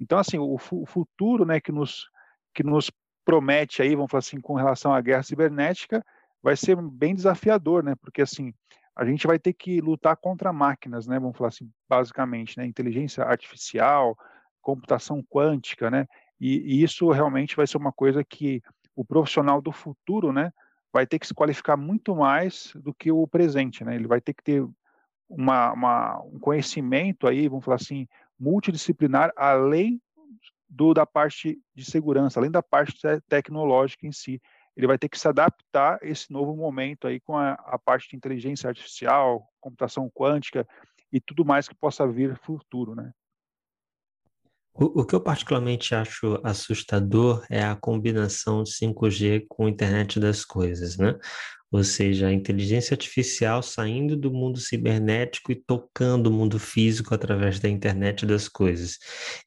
Então, assim, o, o, futuro, né, que nos que nos promete aí, vamos falar assim, com relação à guerra cibernética, vai ser bem desafiador, né? Porque assim, a gente vai ter que lutar contra máquinas, né? Vamos falar assim, basicamente, né? Inteligência artificial, computação quântica, né? E, e isso realmente vai ser uma coisa que o profissional do futuro, né? Vai ter que se qualificar muito mais do que o presente, né? Ele vai ter que ter uma, uma, um conhecimento aí, vamos falar assim, multidisciplinar, além do da parte de segurança, além da parte tecnológica em si. Ele vai ter que se adaptar a esse novo momento aí com a, a parte de inteligência artificial, computação quântica e tudo mais que possa vir no futuro, né? O, o, que eu particularmente acho assustador é a combinação 5G com internet das coisas, né? ou seja, a inteligência artificial saindo do mundo cibernético e tocando o mundo físico através da internet das coisas.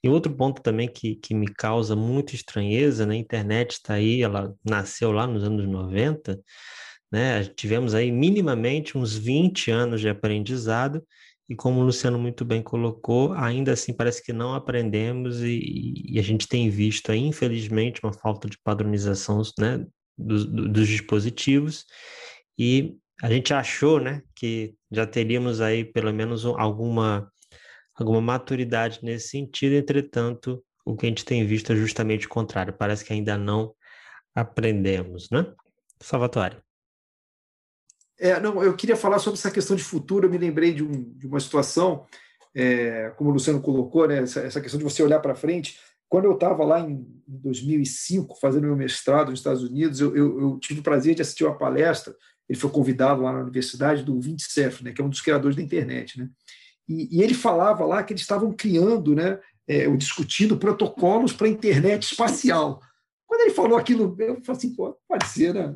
E outro ponto também que, que me causa muita estranheza, né? a internet está aí, ela nasceu lá nos anos 90, né? tivemos aí minimamente uns 20 anos de aprendizado, e como o Luciano muito bem colocou, ainda assim parece que não aprendemos e, e a gente tem visto infelizmente, uma falta de padronização né, dos, dos dispositivos e a gente achou, né, que já teríamos aí pelo menos alguma alguma maturidade nesse sentido, entretanto, o que a gente tem visto é justamente o contrário, parece que ainda não aprendemos, né? Salvatore. É, não, eu queria falar sobre essa questão de futuro, eu me lembrei de, um, de uma situação, é, como o Luciano colocou, né, essa, essa questão de você olhar para frente, quando eu estava lá em 2005, fazendo meu mestrado nos Estados Unidos, eu, eu, eu, tive o prazer de assistir uma palestra. Ele foi convidado lá na universidade do Vint Cerf, né, que é um dos criadores da internet. Né? E, e ele falava lá que eles estavam criando, né, é, discutindo protocolos para a internet espacial. Quando ele falou aquilo, eu falei assim, pode ser, né?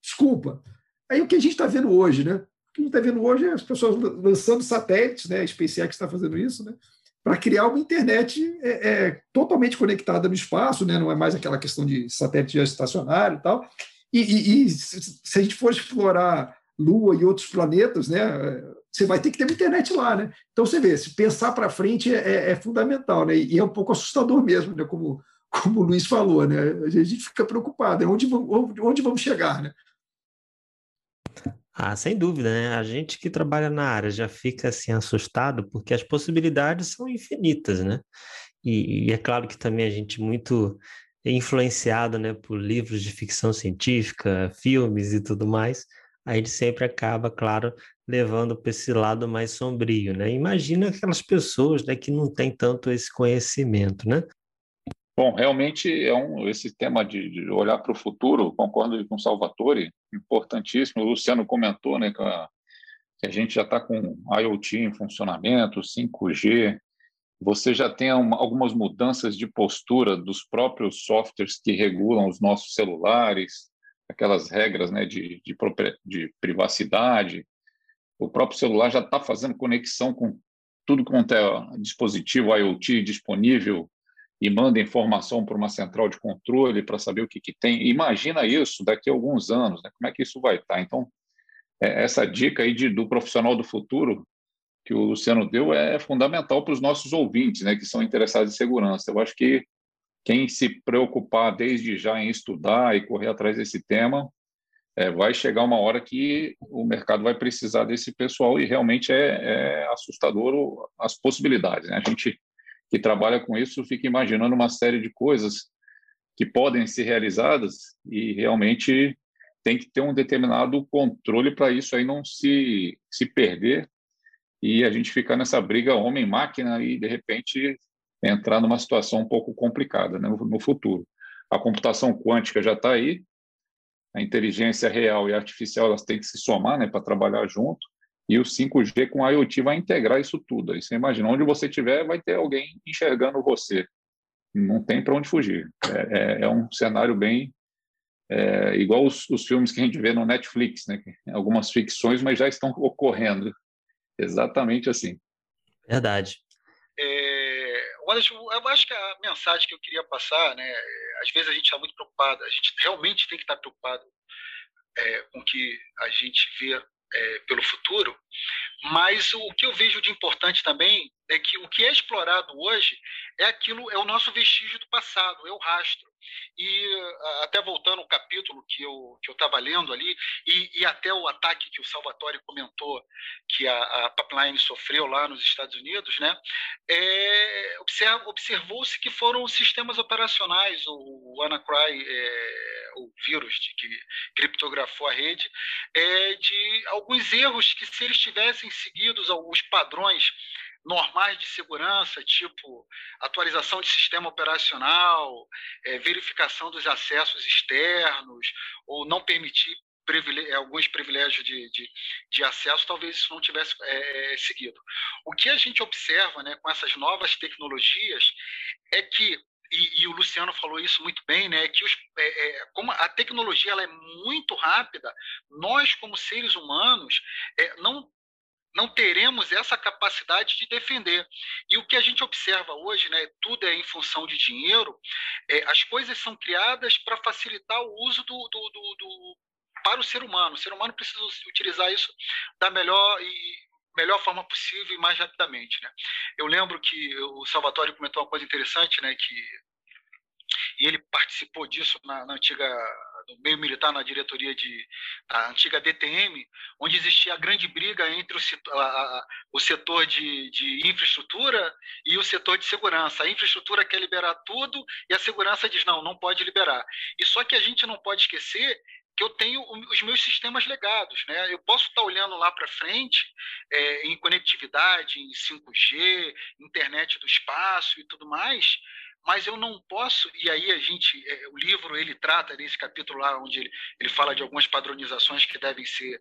Desculpa. Aí o que a gente está vendo hoje, né? O que a gente está vendo hoje é as pessoas lançando satélites, né? A SpaceX está fazendo isso, né? para criar uma internet é, é, totalmente conectada no espaço, né? não é mais aquela questão de satélite estacionário e tal. E, e, e, se a gente for explorar Lua e outros planetas, né, você vai ter que ter uma internet lá. Né? Então, você vê, se pensar para frente é, é, fundamental, né? e é um pouco assustador mesmo, né? como, como o Luiz falou. Né? A gente fica preocupado, né? onde, onde vamos chegar? Né? Ah, sem dúvida, né? A gente que trabalha na área já fica assim assustado porque as possibilidades são infinitas, né? E, e é claro que também a gente muito influenciado, né, por livros de ficção científica, filmes e tudo mais, a gente sempre acaba, claro, levando para esse lado mais sombrio, né? Imagina aquelas pessoas, né, que não têm tanto esse conhecimento, né? Bom, realmente é um esse tema de, de olhar para o futuro. Concordo com o Salvatore, importantíssimo. O Luciano comentou, né, que a, que a gente já está com IoT em funcionamento, 5G. Você já tem uma, algumas mudanças de postura dos próprios softwares que regulam os nossos celulares, aquelas regras, né, de, de, de privacidade. O próprio celular já está fazendo conexão com tudo quanto é dispositivo IoT disponível e manda informação para uma central de controle para saber o que, que tem. Imagina isso daqui a alguns anos, né? como é que isso vai estar? Tá? Então, é, essa dica aí de, do profissional do futuro que o Luciano deu é fundamental para os nossos ouvintes, né, que são interessados em segurança. Eu acho que quem se preocupar desde já em estudar e correr atrás desse tema, é, vai chegar uma hora que o mercado vai precisar desse pessoal e realmente é, é assustador as possibilidades. Né? A gente que trabalha com isso fica imaginando uma série de coisas que podem ser realizadas e realmente tem que ter um determinado controle para isso aí não se, se perder e a gente ficar nessa briga homem-máquina e, de repente, entrar numa situação um pouco complicada né, no, futuro. A computação quântica já está aí, a inteligência real e artificial elas têm que se somar né, para trabalhar junto, e o 5G com IoT vai integrar isso tudo. Aí você imagina, onde você estiver, vai ter alguém enxergando você. Não tem para onde fugir. É, é, é, um cenário bem é, igual os, os, filmes que a gente vê no Netflix, né? Algumas ficções, mas já estão ocorrendo. Exatamente assim. Verdade. É, eu acho que a mensagem que eu queria passar, né? Às vezes a gente está muito preocupado, a gente realmente tem que estar preocupado é, com o que a gente vê é, pelo futuro, mas o que eu vejo de importante também é que o que é explorado hoje é aquilo, é o nosso vestígio do passado, é o rastro. E até voltando ao capítulo que eu que eu estava lendo ali e, e, até o ataque que o Salvatore comentou que a, a pipeline sofreu lá nos Estados Unidos, né? É, observou-se que foram sistemas operacionais, o, o WannaCry, é, o vírus de, que criptografou a rede, é, de alguns erros que se eles tivessem seguido os padrões normais de segurança, tipo atualização de sistema operacional, é, verificação dos acessos externos, ou não permitir privilégio, alguns privilégios de, de, de, acesso, talvez isso não tivesse é, é, seguido. O que a gente observa né, com essas novas tecnologias é que e, e, o Luciano falou isso muito bem, né? Que os, é, é, como a tecnologia ela é muito rápida, nós como seres humanos é, não não teremos essa capacidade de defender. E o que a gente observa hoje, né, tudo é em função de dinheiro, é, as coisas são criadas para facilitar o uso do, do, do, do, para o ser humano. O ser humano precisa utilizar isso da melhor e melhor forma possível e mais rapidamente. Né? Eu lembro que o Salvatore comentou uma coisa interessante, né, que e ele participou disso na, na antiga no meio militar, na diretoria de a antiga DTM, onde existia a grande briga entre o, a, o setor de, de, infraestrutura e o setor de segurança. A infraestrutura quer liberar tudo e a segurança diz não, não pode liberar. E só que a gente não pode esquecer que eu tenho os meus sistemas legados. Né? Eu posso estar olhando lá para frente é, em conectividade, em 5G, internet do espaço e tudo mais, mas eu não posso, e aí a gente, é, o livro ele trata nesse capítulo lá, onde ele, ele fala de algumas padronizações que devem ser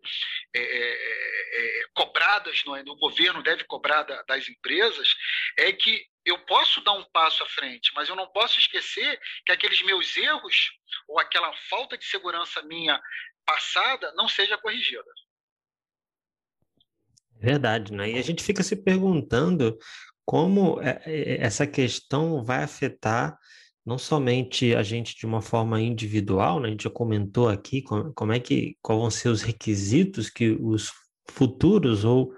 é, é, é cobradas, no, no, governo deve cobrar da, das empresas, é que eu posso dar um passo à frente, mas eu não posso esquecer que aqueles meus erros ou aquela falta de segurança minha passada não seja corrigida. Verdade, né? E a gente fica se perguntando como é, é, essa questão vai afetar não somente a gente de uma forma individual, né? a gente já comentou aqui como é que quais vão ser os requisitos que os futuros ou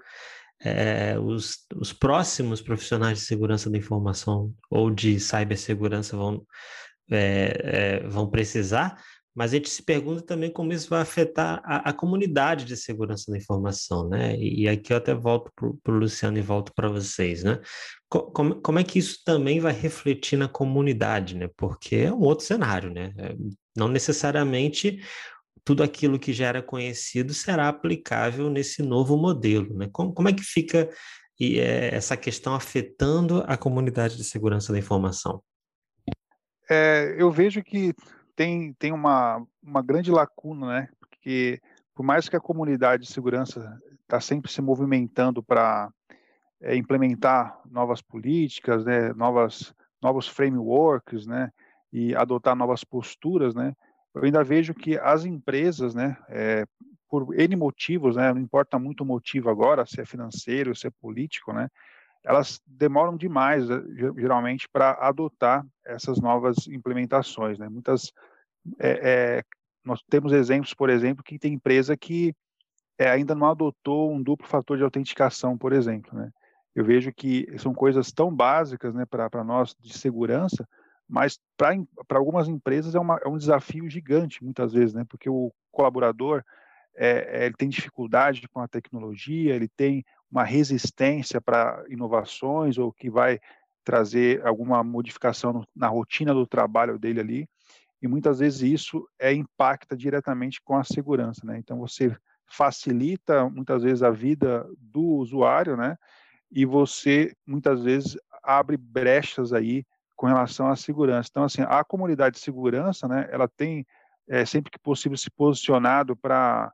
é, os, os próximos profissionais de segurança da informação ou de cibersegurança vão, é, é, vão precisar, mas a gente se pergunta também como isso vai afetar a, a comunidade de segurança da informação, né? E, e aqui eu até volto para o Luciano e volto para vocês, né? Como, como é que isso também vai refletir na comunidade, né? Porque é um outro cenário, né? É, não necessariamente tudo aquilo que já era conhecido será aplicável nesse novo modelo, né? Como, como é que fica e, é, essa questão afetando a comunidade de segurança da informação? É, eu vejo que tem, tem uma, uma grande lacuna, né? Porque por mais que a comunidade de segurança está sempre se movimentando para é, implementar novas políticas, né, novas, novos frameworks, né, e adotar novas posturas, né, eu ainda vejo que as empresas, né, é, por N motivos, né, não importa muito o motivo agora, se é financeiro, se é político, né, elas demoram demais, geralmente, para adotar essas novas implementações. Né? Muitas é, é, nós temos exemplos, por exemplo, que tem empresa que é, ainda não adotou um duplo fator de autenticação, por exemplo. Né? Eu vejo que são coisas tão básicas né, para nós de segurança, mas para algumas empresas é, uma, é, um desafio gigante, muitas vezes, né, porque o colaborador é, é ele tem dificuldade com a tecnologia, ele tem uma resistência para inovações ou que vai trazer alguma modificação na rotina do trabalho dele ali e muitas vezes isso é, impacta diretamente com a segurança, né? Então você facilita muitas vezes a vida do usuário, né? E você muitas vezes abre brechas aí com relação à segurança. Então assim, a comunidade de segurança, né? Ela tem é, sempre que possível se posicionado para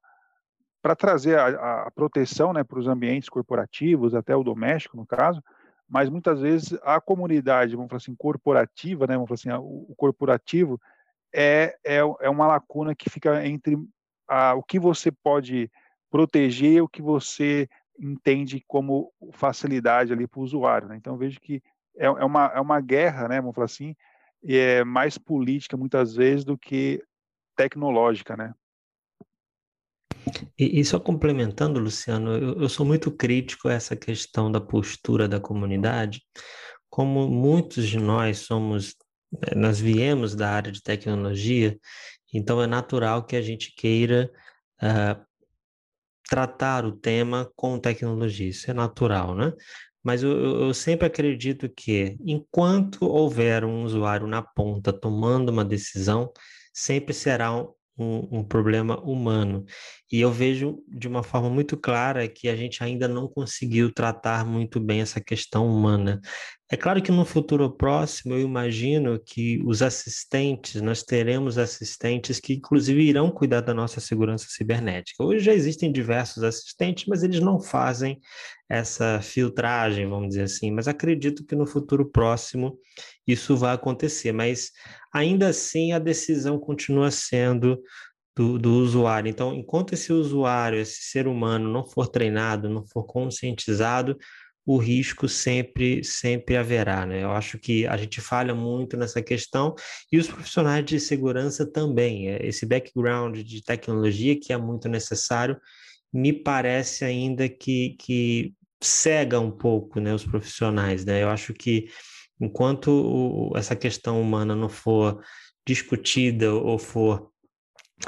para trazer a, a, proteção, né, para os ambientes corporativos, até o doméstico no caso, mas muitas vezes a comunidade, vamos falar assim, corporativa, né, vamos falar assim, o, o corporativo é, é, é uma lacuna que fica entre a, o que você pode proteger e o que você entende como facilidade ali para o usuário. Né? Então, vejo que é, é, uma, é uma guerra, né, vamos falar assim, é mais política muitas vezes do que tecnológica, né? E, e só complementando, Luciano, eu, eu, sou muito crítico a essa questão da postura da comunidade. Como muitos de nós somos, eh, nós viemos da área de tecnologia, então é natural que a gente queira uh, tratar o tema com tecnologia, isso é natural, né? Mas eu, eu, sempre acredito que, enquanto houver um usuário na ponta tomando uma decisão, sempre será um, um, um, problema humano. E eu vejo de uma forma muito clara que a gente ainda não conseguiu tratar muito bem essa questão humana. É claro que no futuro próximo, eu imagino que os assistentes, nós teremos assistentes que, inclusive, irão cuidar da nossa segurança cibernética. Hoje já existem diversos assistentes, mas eles não fazem essa filtragem, vamos dizer assim. Mas acredito que no futuro próximo isso vai acontecer. Mas ainda assim, a decisão continua sendo do, do, usuário. Então, enquanto esse usuário, esse ser humano, não for treinado, não for conscientizado, o risco sempre, sempre haverá, né? Eu acho que a gente falha muito nessa questão e os profissionais de segurança também. É, esse background de tecnologia que é muito necessário, me parece ainda que, que cega um pouco, né, os profissionais, né? Eu acho que enquanto o, essa questão humana não for discutida ou for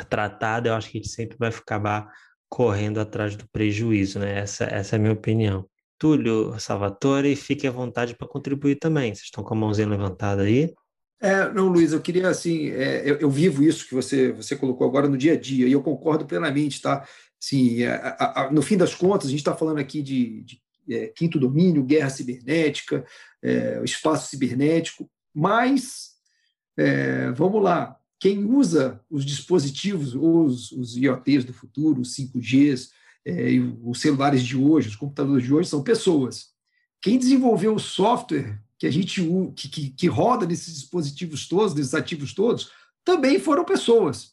tratada, eu acho que a gente sempre vai acabar correndo atrás do prejuízo, né? Essa, essa é a minha opinião. Túlio Salvatore, fique à vontade para contribuir também. Vocês estão com a mãozinha levantada aí? É, não, Luiz, eu queria assim, é, eu, eu, vivo isso que você você colocou agora no dia a dia e eu concordo plenamente, tá? Sim, é, no fim das contas a gente está falando aqui de, de é, quinto domínio, guerra cibernética, é, espaço cibernético, mas é, vamos lá, quem usa os dispositivos, os, os IoTs do futuro, os 5Gs, é, os celulares de hoje, os computadores de hoje são pessoas. Quem desenvolveu o software que a gente que, que, que roda nesses dispositivos todos, nesses ativos todos, também foram pessoas.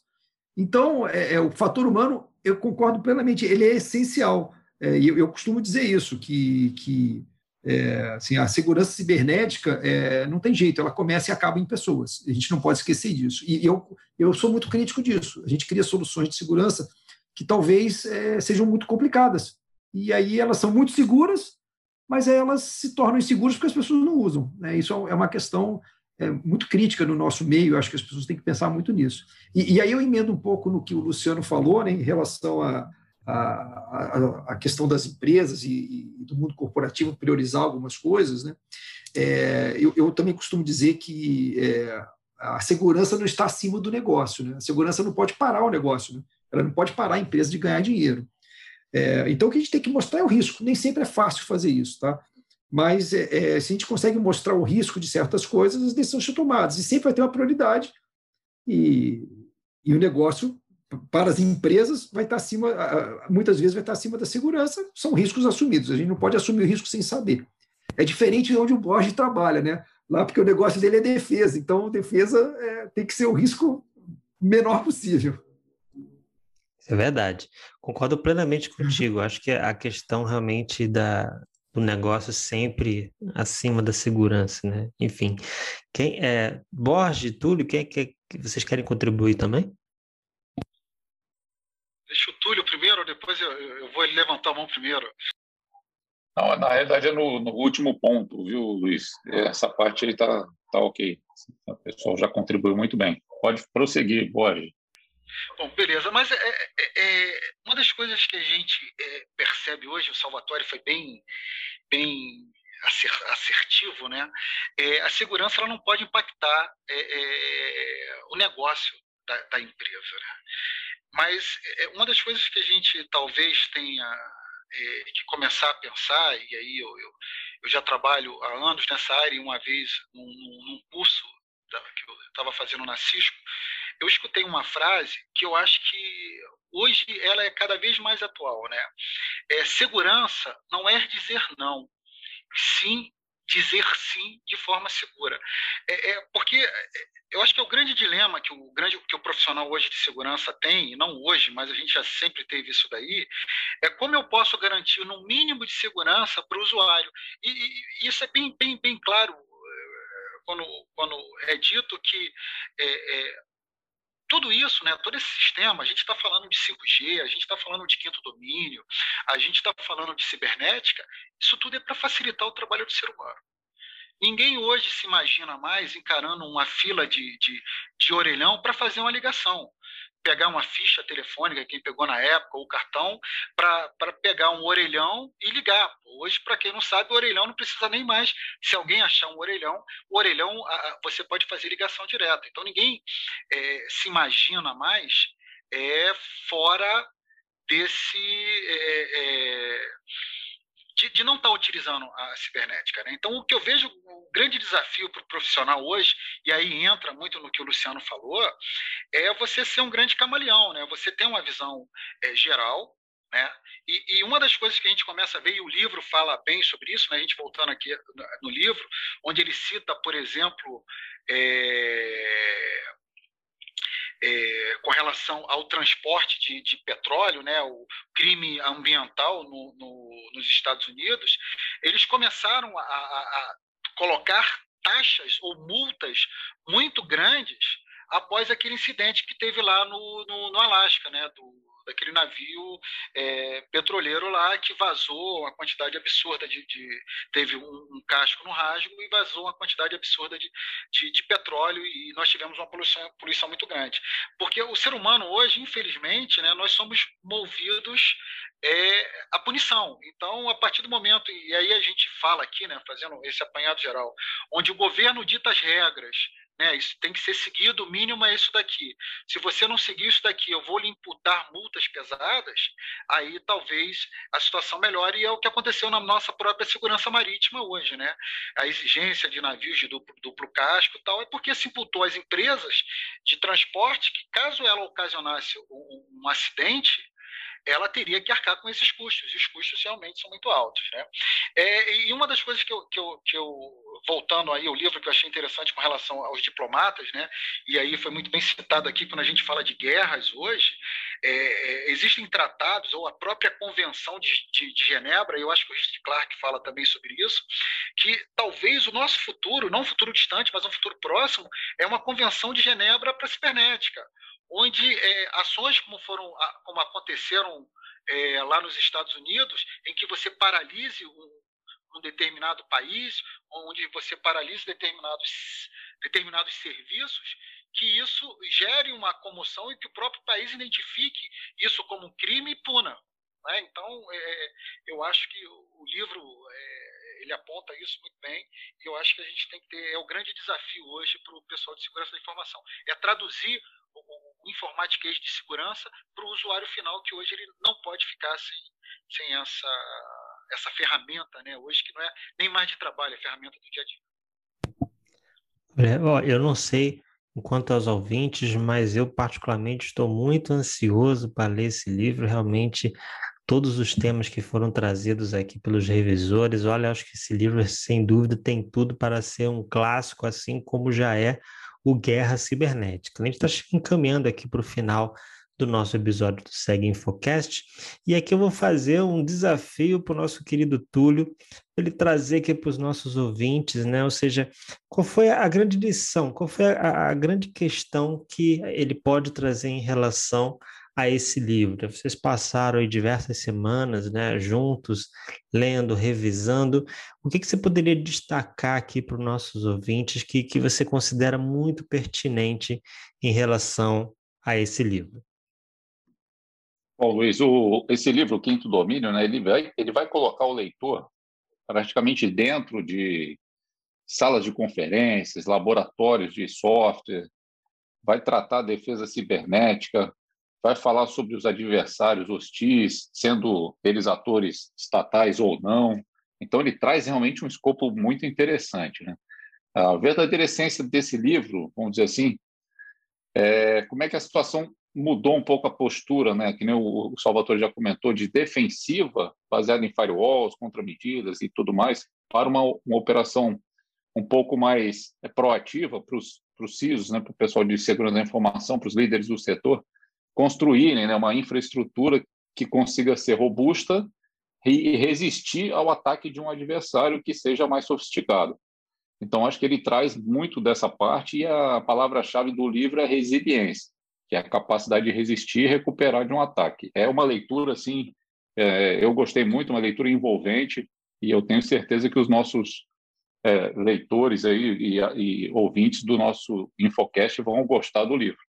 Então, é, é, o fator humano, eu concordo plenamente, ele é essencial. É, eu, eu, costumo dizer isso, que, que é, assim, a segurança cibernética é, não tem jeito, ela começa e acaba em pessoas. A gente não pode esquecer disso. E eu, eu sou muito crítico disso. A gente cria soluções de segurança que talvez é, sejam muito complicadas. E aí elas são muito seguras, mas elas se tornam inseguras porque as pessoas não usam. Né? Isso é uma questão é, muito crítica no nosso meio, eu acho que as pessoas têm que pensar muito nisso. E, e aí eu emendo um pouco no que o Luciano falou né, em relação a, a, a, questão das empresas e, e, do mundo corporativo priorizar algumas coisas. Né? É, eu, eu, também costumo dizer que é, a segurança não está acima do negócio. Né? A segurança não pode parar o negócio. Né? Ela não pode parar a empresa de ganhar dinheiro. É, então, o que a gente tem que mostrar é o risco. Nem sempre é fácil fazer isso, tá? Mas é, é, se a gente consegue mostrar o risco de certas coisas, as decisões são tomadas. E sempre vai ter uma prioridade. E, e o negócio, para as empresas, vai estar acima, muitas vezes vai estar acima da segurança. São riscos assumidos. A gente não pode assumir o risco sem saber. É diferente de onde o Borges trabalha, né? Lá, porque o negócio dele é defesa. Então, defesa é, tem que ser o risco menor possível. É verdade. Concordo plenamente contigo. Acho que a questão realmente da, do negócio sempre acima da segurança, né? Enfim, quem é Borges, Túlio, quem é que vocês querem contribuir também? Túlio primeiro, depois eu, eu vou levantar a mão primeiro. Não, na realidade é no, no último ponto, viu, Luiz? Essa parte aí tá, tá ok. O pessoal já contribuiu muito bem. Pode prosseguir, Borges. Bom, beleza, mas é, é, é, uma das coisas que a gente é, percebe hoje, o Salvatore foi bem, bem assertivo, né? É, a segurança ela não pode impactar é, é, o negócio da, da empresa, né? Mas uma das coisas que a gente talvez tenha que começar a pensar, e aí eu, eu, eu, já trabalho há anos nessa área, e uma vez num, num curso que eu estava fazendo na Cisco, eu escutei uma frase que eu acho que hoje ela é cada vez mais atual, né? É, segurança não é dizer não, sim dizer sim de forma segura. É, é, porque eu acho que é o grande dilema que o grande que o profissional hoje de segurança tem, não hoje, mas a gente já sempre teve isso daí, é como eu posso garantir no mínimo de segurança para o usuário. E, e, isso é bem, bem, bem claro é, quando, quando é dito que é, é, tudo isso, né, todo esse sistema, a gente está falando de 5G, a gente está falando de quinto domínio, a gente está falando de cibernética, isso tudo é para facilitar o trabalho do ser humano. Ninguém hoje se imagina mais encarando uma fila de, de, de orelhão para fazer uma ligação pegar uma ficha telefônica, quem pegou na época, ou cartão, para pegar um orelhão e ligar. Hoje, para quem não sabe, o orelhão não precisa nem mais. Se alguém achar um orelhão, o orelhão você pode fazer ligação direta. Então, ninguém é, se imagina mais é, fora desse. É, é de, de, não estar tá utilizando a cibernética. Né? Então, o que eu vejo, o grande desafio para o profissional hoje, e aí entra muito no que o Luciano falou, é você ser um grande camaleão, né? você ter uma visão é, geral, né? E, e, uma das coisas que a gente começa a ver, e o livro fala bem sobre isso, né? a gente voltando aqui no, livro, onde ele cita, por exemplo, é, é, com relação ao transporte de, de, petróleo, né, o crime ambiental no, no, nos Estados Unidos, eles começaram a, a, a colocar taxas ou multas muito grandes após aquele incidente que teve lá no, no, no Alasca, né, do, daquele navio é, petroleiro lá que vazou uma quantidade absurda de. de teve um, um, casco no rasgo e vazou uma quantidade absurda de, de, de petróleo e nós tivemos uma poluição, poluição muito grande. Porque o ser humano hoje, infelizmente, né, nós somos movidos é, à punição. Então, a partir do momento, e aí a gente fala aqui, né, fazendo esse apanhado geral, onde o governo dita as regras né? Isso tem que ser seguido, o mínimo é isso daqui. Se você não seguir isso daqui, eu vou lhe imputar multas pesadas, aí talvez a situação melhore, e é o que aconteceu na nossa própria segurança marítima hoje. Né? A exigência de navios de duplo, duplo casco tal, é porque se imputou às empresas de transporte que, caso ela ocasionasse um, um acidente, ela teria que arcar com esses custos, e os custos realmente são muito altos. Né? É, e uma das coisas que eu, que, eu, que eu, voltando aí ao livro que eu achei interessante com relação aos diplomatas, né, e aí foi muito bem citado aqui quando a gente fala de guerras hoje, é, é existem tratados, ou a própria Convenção de, de, de Genebra, eu acho que o Richard Clark fala também sobre isso, que talvez o nosso futuro, não um futuro distante, mas um futuro próximo, é uma Convenção de Genebra para a cibernética onde é, ações como foram como aconteceram é, lá nos Estados Unidos, em que você paralise um, um, determinado país, onde você paralise determinados, determinados serviços, que isso gere uma comoção e que o próprio país identifique isso como um crime e puna. Né? Então, é, eu acho que o livro é, ele aponta isso muito bem e eu acho que a gente tem que ter é o grande desafio hoje para o pessoal de segurança da informação é traduzir o, informatiquês de segurança para o usuário final, que hoje ele não pode ficar sem, sem essa, essa ferramenta, né? hoje que não é nem mais de trabalho, é ferramenta do dia a dia. Eu não sei quanto aos ouvintes, mas eu particularmente estou muito ansioso para ler esse livro. Realmente, todos os temas que foram trazidos aqui pelos revisores, olha, acho que esse livro, sem dúvida, tem tudo para ser um clássico, assim como já é o Guerra Cibernética. A gente está encaminhando aqui para o final do nosso episódio do Segue Infocast. E aqui eu vou fazer um desafio para o nosso querido Túlio, ele trazer aqui para os nossos ouvintes, né? Ou seja, qual foi a grande lição, qual foi a, a grande questão que ele pode trazer em relação a esse livro? Vocês passaram aí diversas semanas, né, juntos, lendo, revisando. O que, que você poderia destacar aqui para os nossos ouvintes que, que você considera muito pertinente em relação a esse livro? Bom, Luiz, o, esse livro, O Quinto Domínio, né, ele, vai, ele vai colocar o leitor praticamente dentro de salas de conferências, laboratórios de software, vai tratar a defesa cibernética, vai falar sobre os adversários hostis, sendo eles atores estatais ou não. Então, ele traz realmente um escopo muito interessante. Né? A verdadeira essência desse livro, vamos dizer assim, é como é que a situação mudou um pouco a postura, né? que nem o Salvatore já comentou, de defensiva, baseada em firewalls, contramedidas e tudo mais, para uma, uma operação um pouco mais é, proativa para os CISOs, né? para o pessoal de segurança da informação, para os líderes do setor, construírem né, uma infraestrutura que consiga ser robusta e resistir ao ataque de um adversário que seja mais sofisticado. Então, acho que ele traz muito dessa parte e a palavra-chave do livro é resiliência. que é a capacidade de resistir e recuperar de um ataque. É uma leitura, assim, é, eu gostei muito, uma leitura envolvente, e eu tenho certeza que os nossos é, leitores aí e, e, ouvintes do nosso Infocast vão gostar do livro.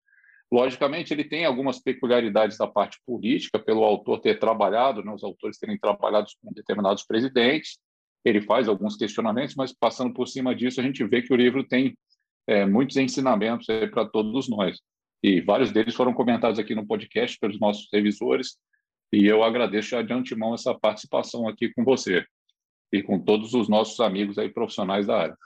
Logicamente, ele tem algumas peculiaridades da parte política, pelo autor ter trabalhado, né, os autores terem trabalhado com determinados presidentes, ele faz alguns questionamentos, mas passando por cima disso, a gente vê que o livro tem é, muitos ensinamentos para todos nós. E vários deles foram comentados aqui no podcast pelos nossos revisores, e eu agradeço já de antemão essa participação aqui com você e com todos os nossos amigos aí profissionais da área.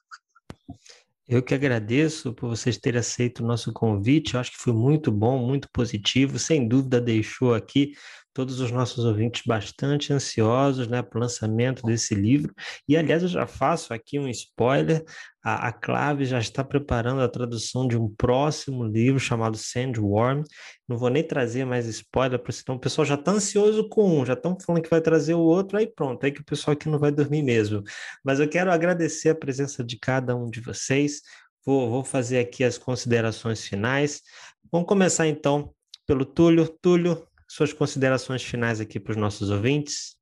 Eu que agradeço por vocês terem aceito o nosso convite. Eu acho que foi muito bom, muito positivo. Sem dúvida, deixou aqui todos os nossos ouvintes bastante ansiosos né, para o lançamento desse livro. E, aliás, eu já faço aqui um spoiler: a, a Clave já está preparando a tradução de um próximo livro chamado Sandworm. Não vou nem trazer mais spoiler, porque senão o pessoal já está ansioso com um, já estão falando que vai trazer o outro, aí pronto, aí que o pessoal aqui não vai dormir mesmo. Mas eu quero agradecer a presença de cada um de vocês. Vou, vou fazer aqui as considerações finais. Vamos começar então pelo Túlio. Túlio, suas considerações finais aqui para os nossos ouvintes.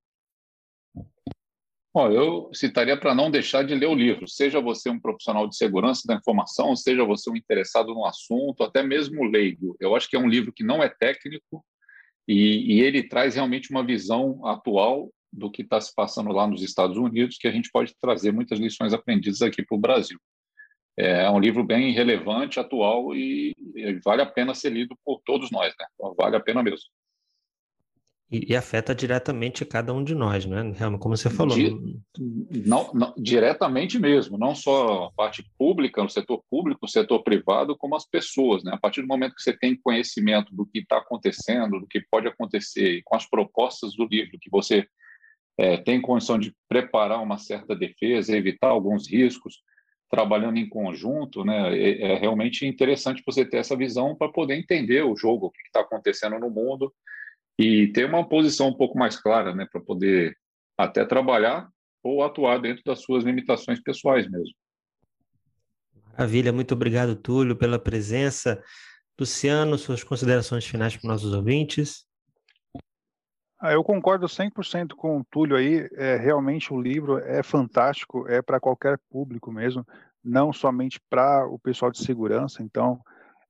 Bom, eu citaria para não deixar de ler o livro, seja você um profissional de segurança da informação, seja você um interessado no assunto, até mesmo leigo. Eu acho que é um livro que não é técnico e, e ele traz realmente uma visão atual do que está se passando lá nos Estados Unidos, que a gente pode trazer muitas lições aprendidas aqui para o Brasil. É um livro bem relevante, atual e, e, vale a pena ser lido por todos nós, né? Vale a pena mesmo. E, e, afeta diretamente cada um de nós, né? Realmente, como você falou. Di, não, não, diretamente mesmo, não só a parte pública, no setor público, o setor privado, como as pessoas, né? A partir do momento que você tem conhecimento do que está acontecendo, do que pode acontecer, e com as propostas do livro, que você é, tem condição de preparar uma certa defesa, evitar alguns riscos, trabalhando em conjunto, né? É, é realmente interessante você ter essa visão para poder entender o jogo, o que está acontecendo no mundo e ter uma posição um pouco mais clara, né, para poder até trabalhar ou atuar dentro das suas limitações pessoais mesmo. Maravilha, muito obrigado, Túlio, pela presença. Luciano, suas considerações finais para os nossos ouvintes. Ah, eu concordo 100% com o Túlio aí. É, realmente o livro é fantástico, é para qualquer público mesmo, não somente para o pessoal de segurança. Então,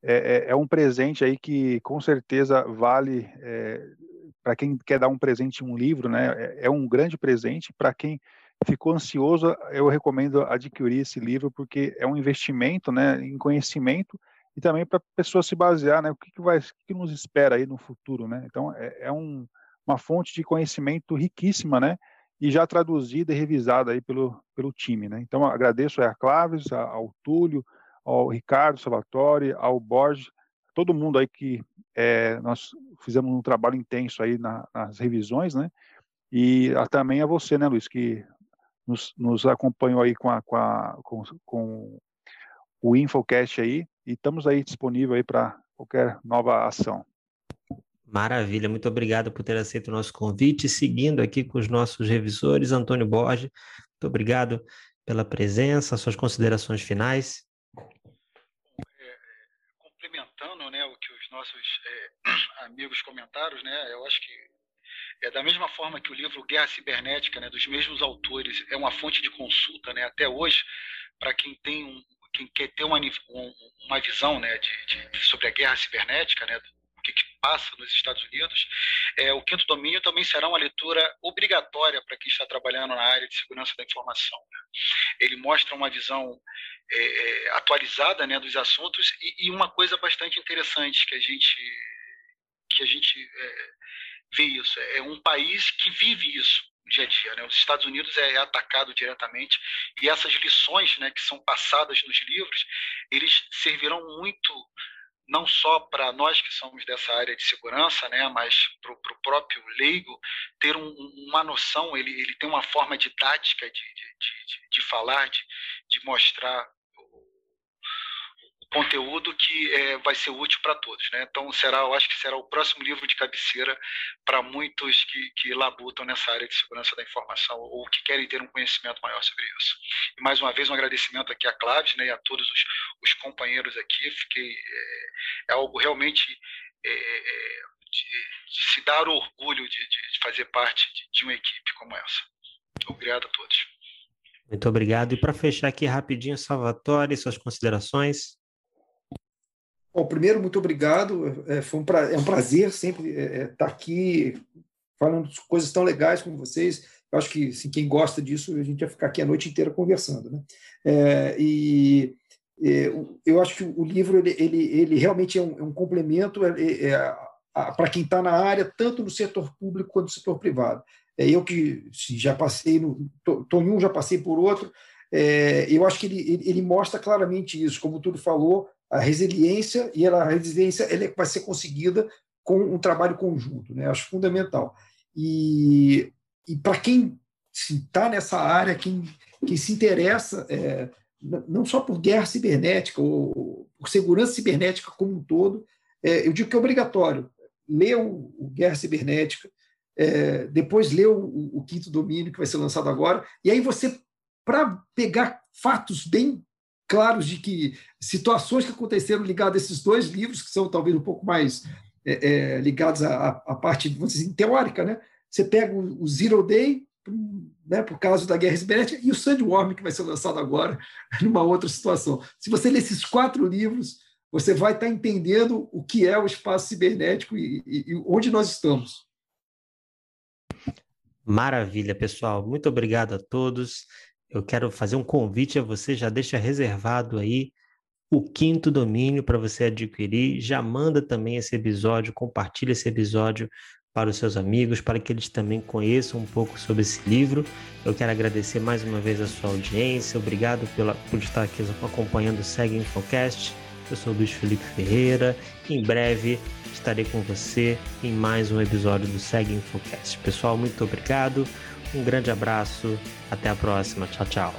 é, é, é, um presente aí que com certeza vale é, para quem quer dar um presente um livro, né? É, é um grande presente para quem ficou ansioso. Eu recomendo adquirir esse livro porque é um investimento, né, em conhecimento e também para a pessoa se basear, né? O que, que vai, o que nos espera aí no futuro, né? Então é, é um, uma fonte de conhecimento riquíssima, né? E já traduzida e revisada aí pelo pelo time, né? Então agradeço a Claves, ao Túlio ao Ricardo Salvatore, ao Borges, todo mundo aí que é, nós fizemos um trabalho intenso aí na, nas revisões, né? E a, também a você, né, Luiz, que nos, nos acompanhou aí com, a, com, a, com, com o Infocast aí, e estamos aí disponível aí para qualquer nova ação. Maravilha, muito obrigado por ter aceito o nosso convite. Seguindo aqui com os nossos revisores, Antônio Borges, muito obrigado pela presença, suas considerações finais complementando né, o que os nossos é, <clears throat> amigos comentaram, né, eu acho que é da mesma forma que o livro Guerra Cibernética, né, dos mesmos autores, é uma fonte de consulta né, até hoje para quem tem um, quem quer ter uma, uma visão né, de, de, sobre a guerra cibernética, né, que, que passa nos Estados Unidos, é, o Quinto Domínio também será uma leitura obrigatória para quem está trabalhando na área de segurança da informação. Né. Ele mostra uma visão é, é, atualizada né, dos assuntos e, e, uma coisa bastante interessante que a gente que a gente é, vê isso é um país que vive isso dia a dia né? os Estados Unidos é, é atacado diretamente e essas lições né, que são passadas nos livros eles servirão muito não só para nós que somos dessa área de segurança, né, mas para o próprio leigo ter um, uma noção, ele, ele tem uma forma didática de, de, de, de falar, de, de mostrar conteúdo que é, vai ser útil para todos. Né? Então, será, eu acho que será o próximo livro de cabeceira para muitos que, que labutam nessa área de segurança da informação ou que querem ter um conhecimento maior sobre isso. E, mais uma vez, um agradecimento aqui à Claves né, e a todos os os companheiros aqui. Fiquei, é, é algo realmente é, é de, de, se dar orgulho de, de fazer parte de uma equipe como essa. Obrigado a todos. Muito obrigado. E para fechar aqui rapidinho, Salvatore, suas considerações. Bom, primeiro, muito obrigado. É, foi um pra, é um prazer sempre estar é, é tá aqui falando coisas tão legais como vocês. Eu acho que assim, quem gosta disso, a gente vai ficar aqui a noite inteira conversando. Né? É, e é, eu acho que o livro ele, ele, ele realmente é um, é um complemento é, é para quem está na área, tanto no setor público quanto no setor privado. É, eu que já passei, no, estou em um, já passei por outro, eu acho que ele, ele, mostra claramente isso, como tudo falou, a resiliência, e ela, a resiliência ela vai ser conseguida com um trabalho conjunto, né? acho fundamental. E, e para quem está nessa área, quem, quem se interessa, é, não só por guerra cibernética, ou por segurança cibernética como um todo, é, eu digo que é obrigatório. Ler o, o Guerra Cibernética, é, depois ler o, o, Quinto Domínio, que vai ser lançado agora, e aí você, para pegar fatos bem claros de que situações que aconteceram ligadas a esses dois livros, que são talvez um pouco mais é, é, ligados à, à, parte, dizer assim, teórica, né? Você pega o, o Zero Day, né, por causa da guerra cibernética, e o Sandworm, que vai ser lançado agora, <laughs> numa outra situação. Se você ler esses quatro livros, você vai estar entendendo o que é o espaço cibernético e, e, e onde nós estamos. Maravilha, pessoal. Muito obrigado a todos. Eu quero fazer um convite a você, já deixa reservado aí o quinto domínio para você adquirir. Já manda também esse episódio, compartilha esse episódio para os seus amigos, para que eles também conheçam um pouco sobre esse livro. Eu quero agradecer mais uma vez a sua audiência. Obrigado pela, por estar aqui acompanhando o Segue Infocast. Eu sou Luiz Felipe Ferreira. Em breve estarei com você em mais um episódio do Segue Infocast. Pessoal, muito obrigado. Um grande abraço. Até a próxima. Tchau, tchau.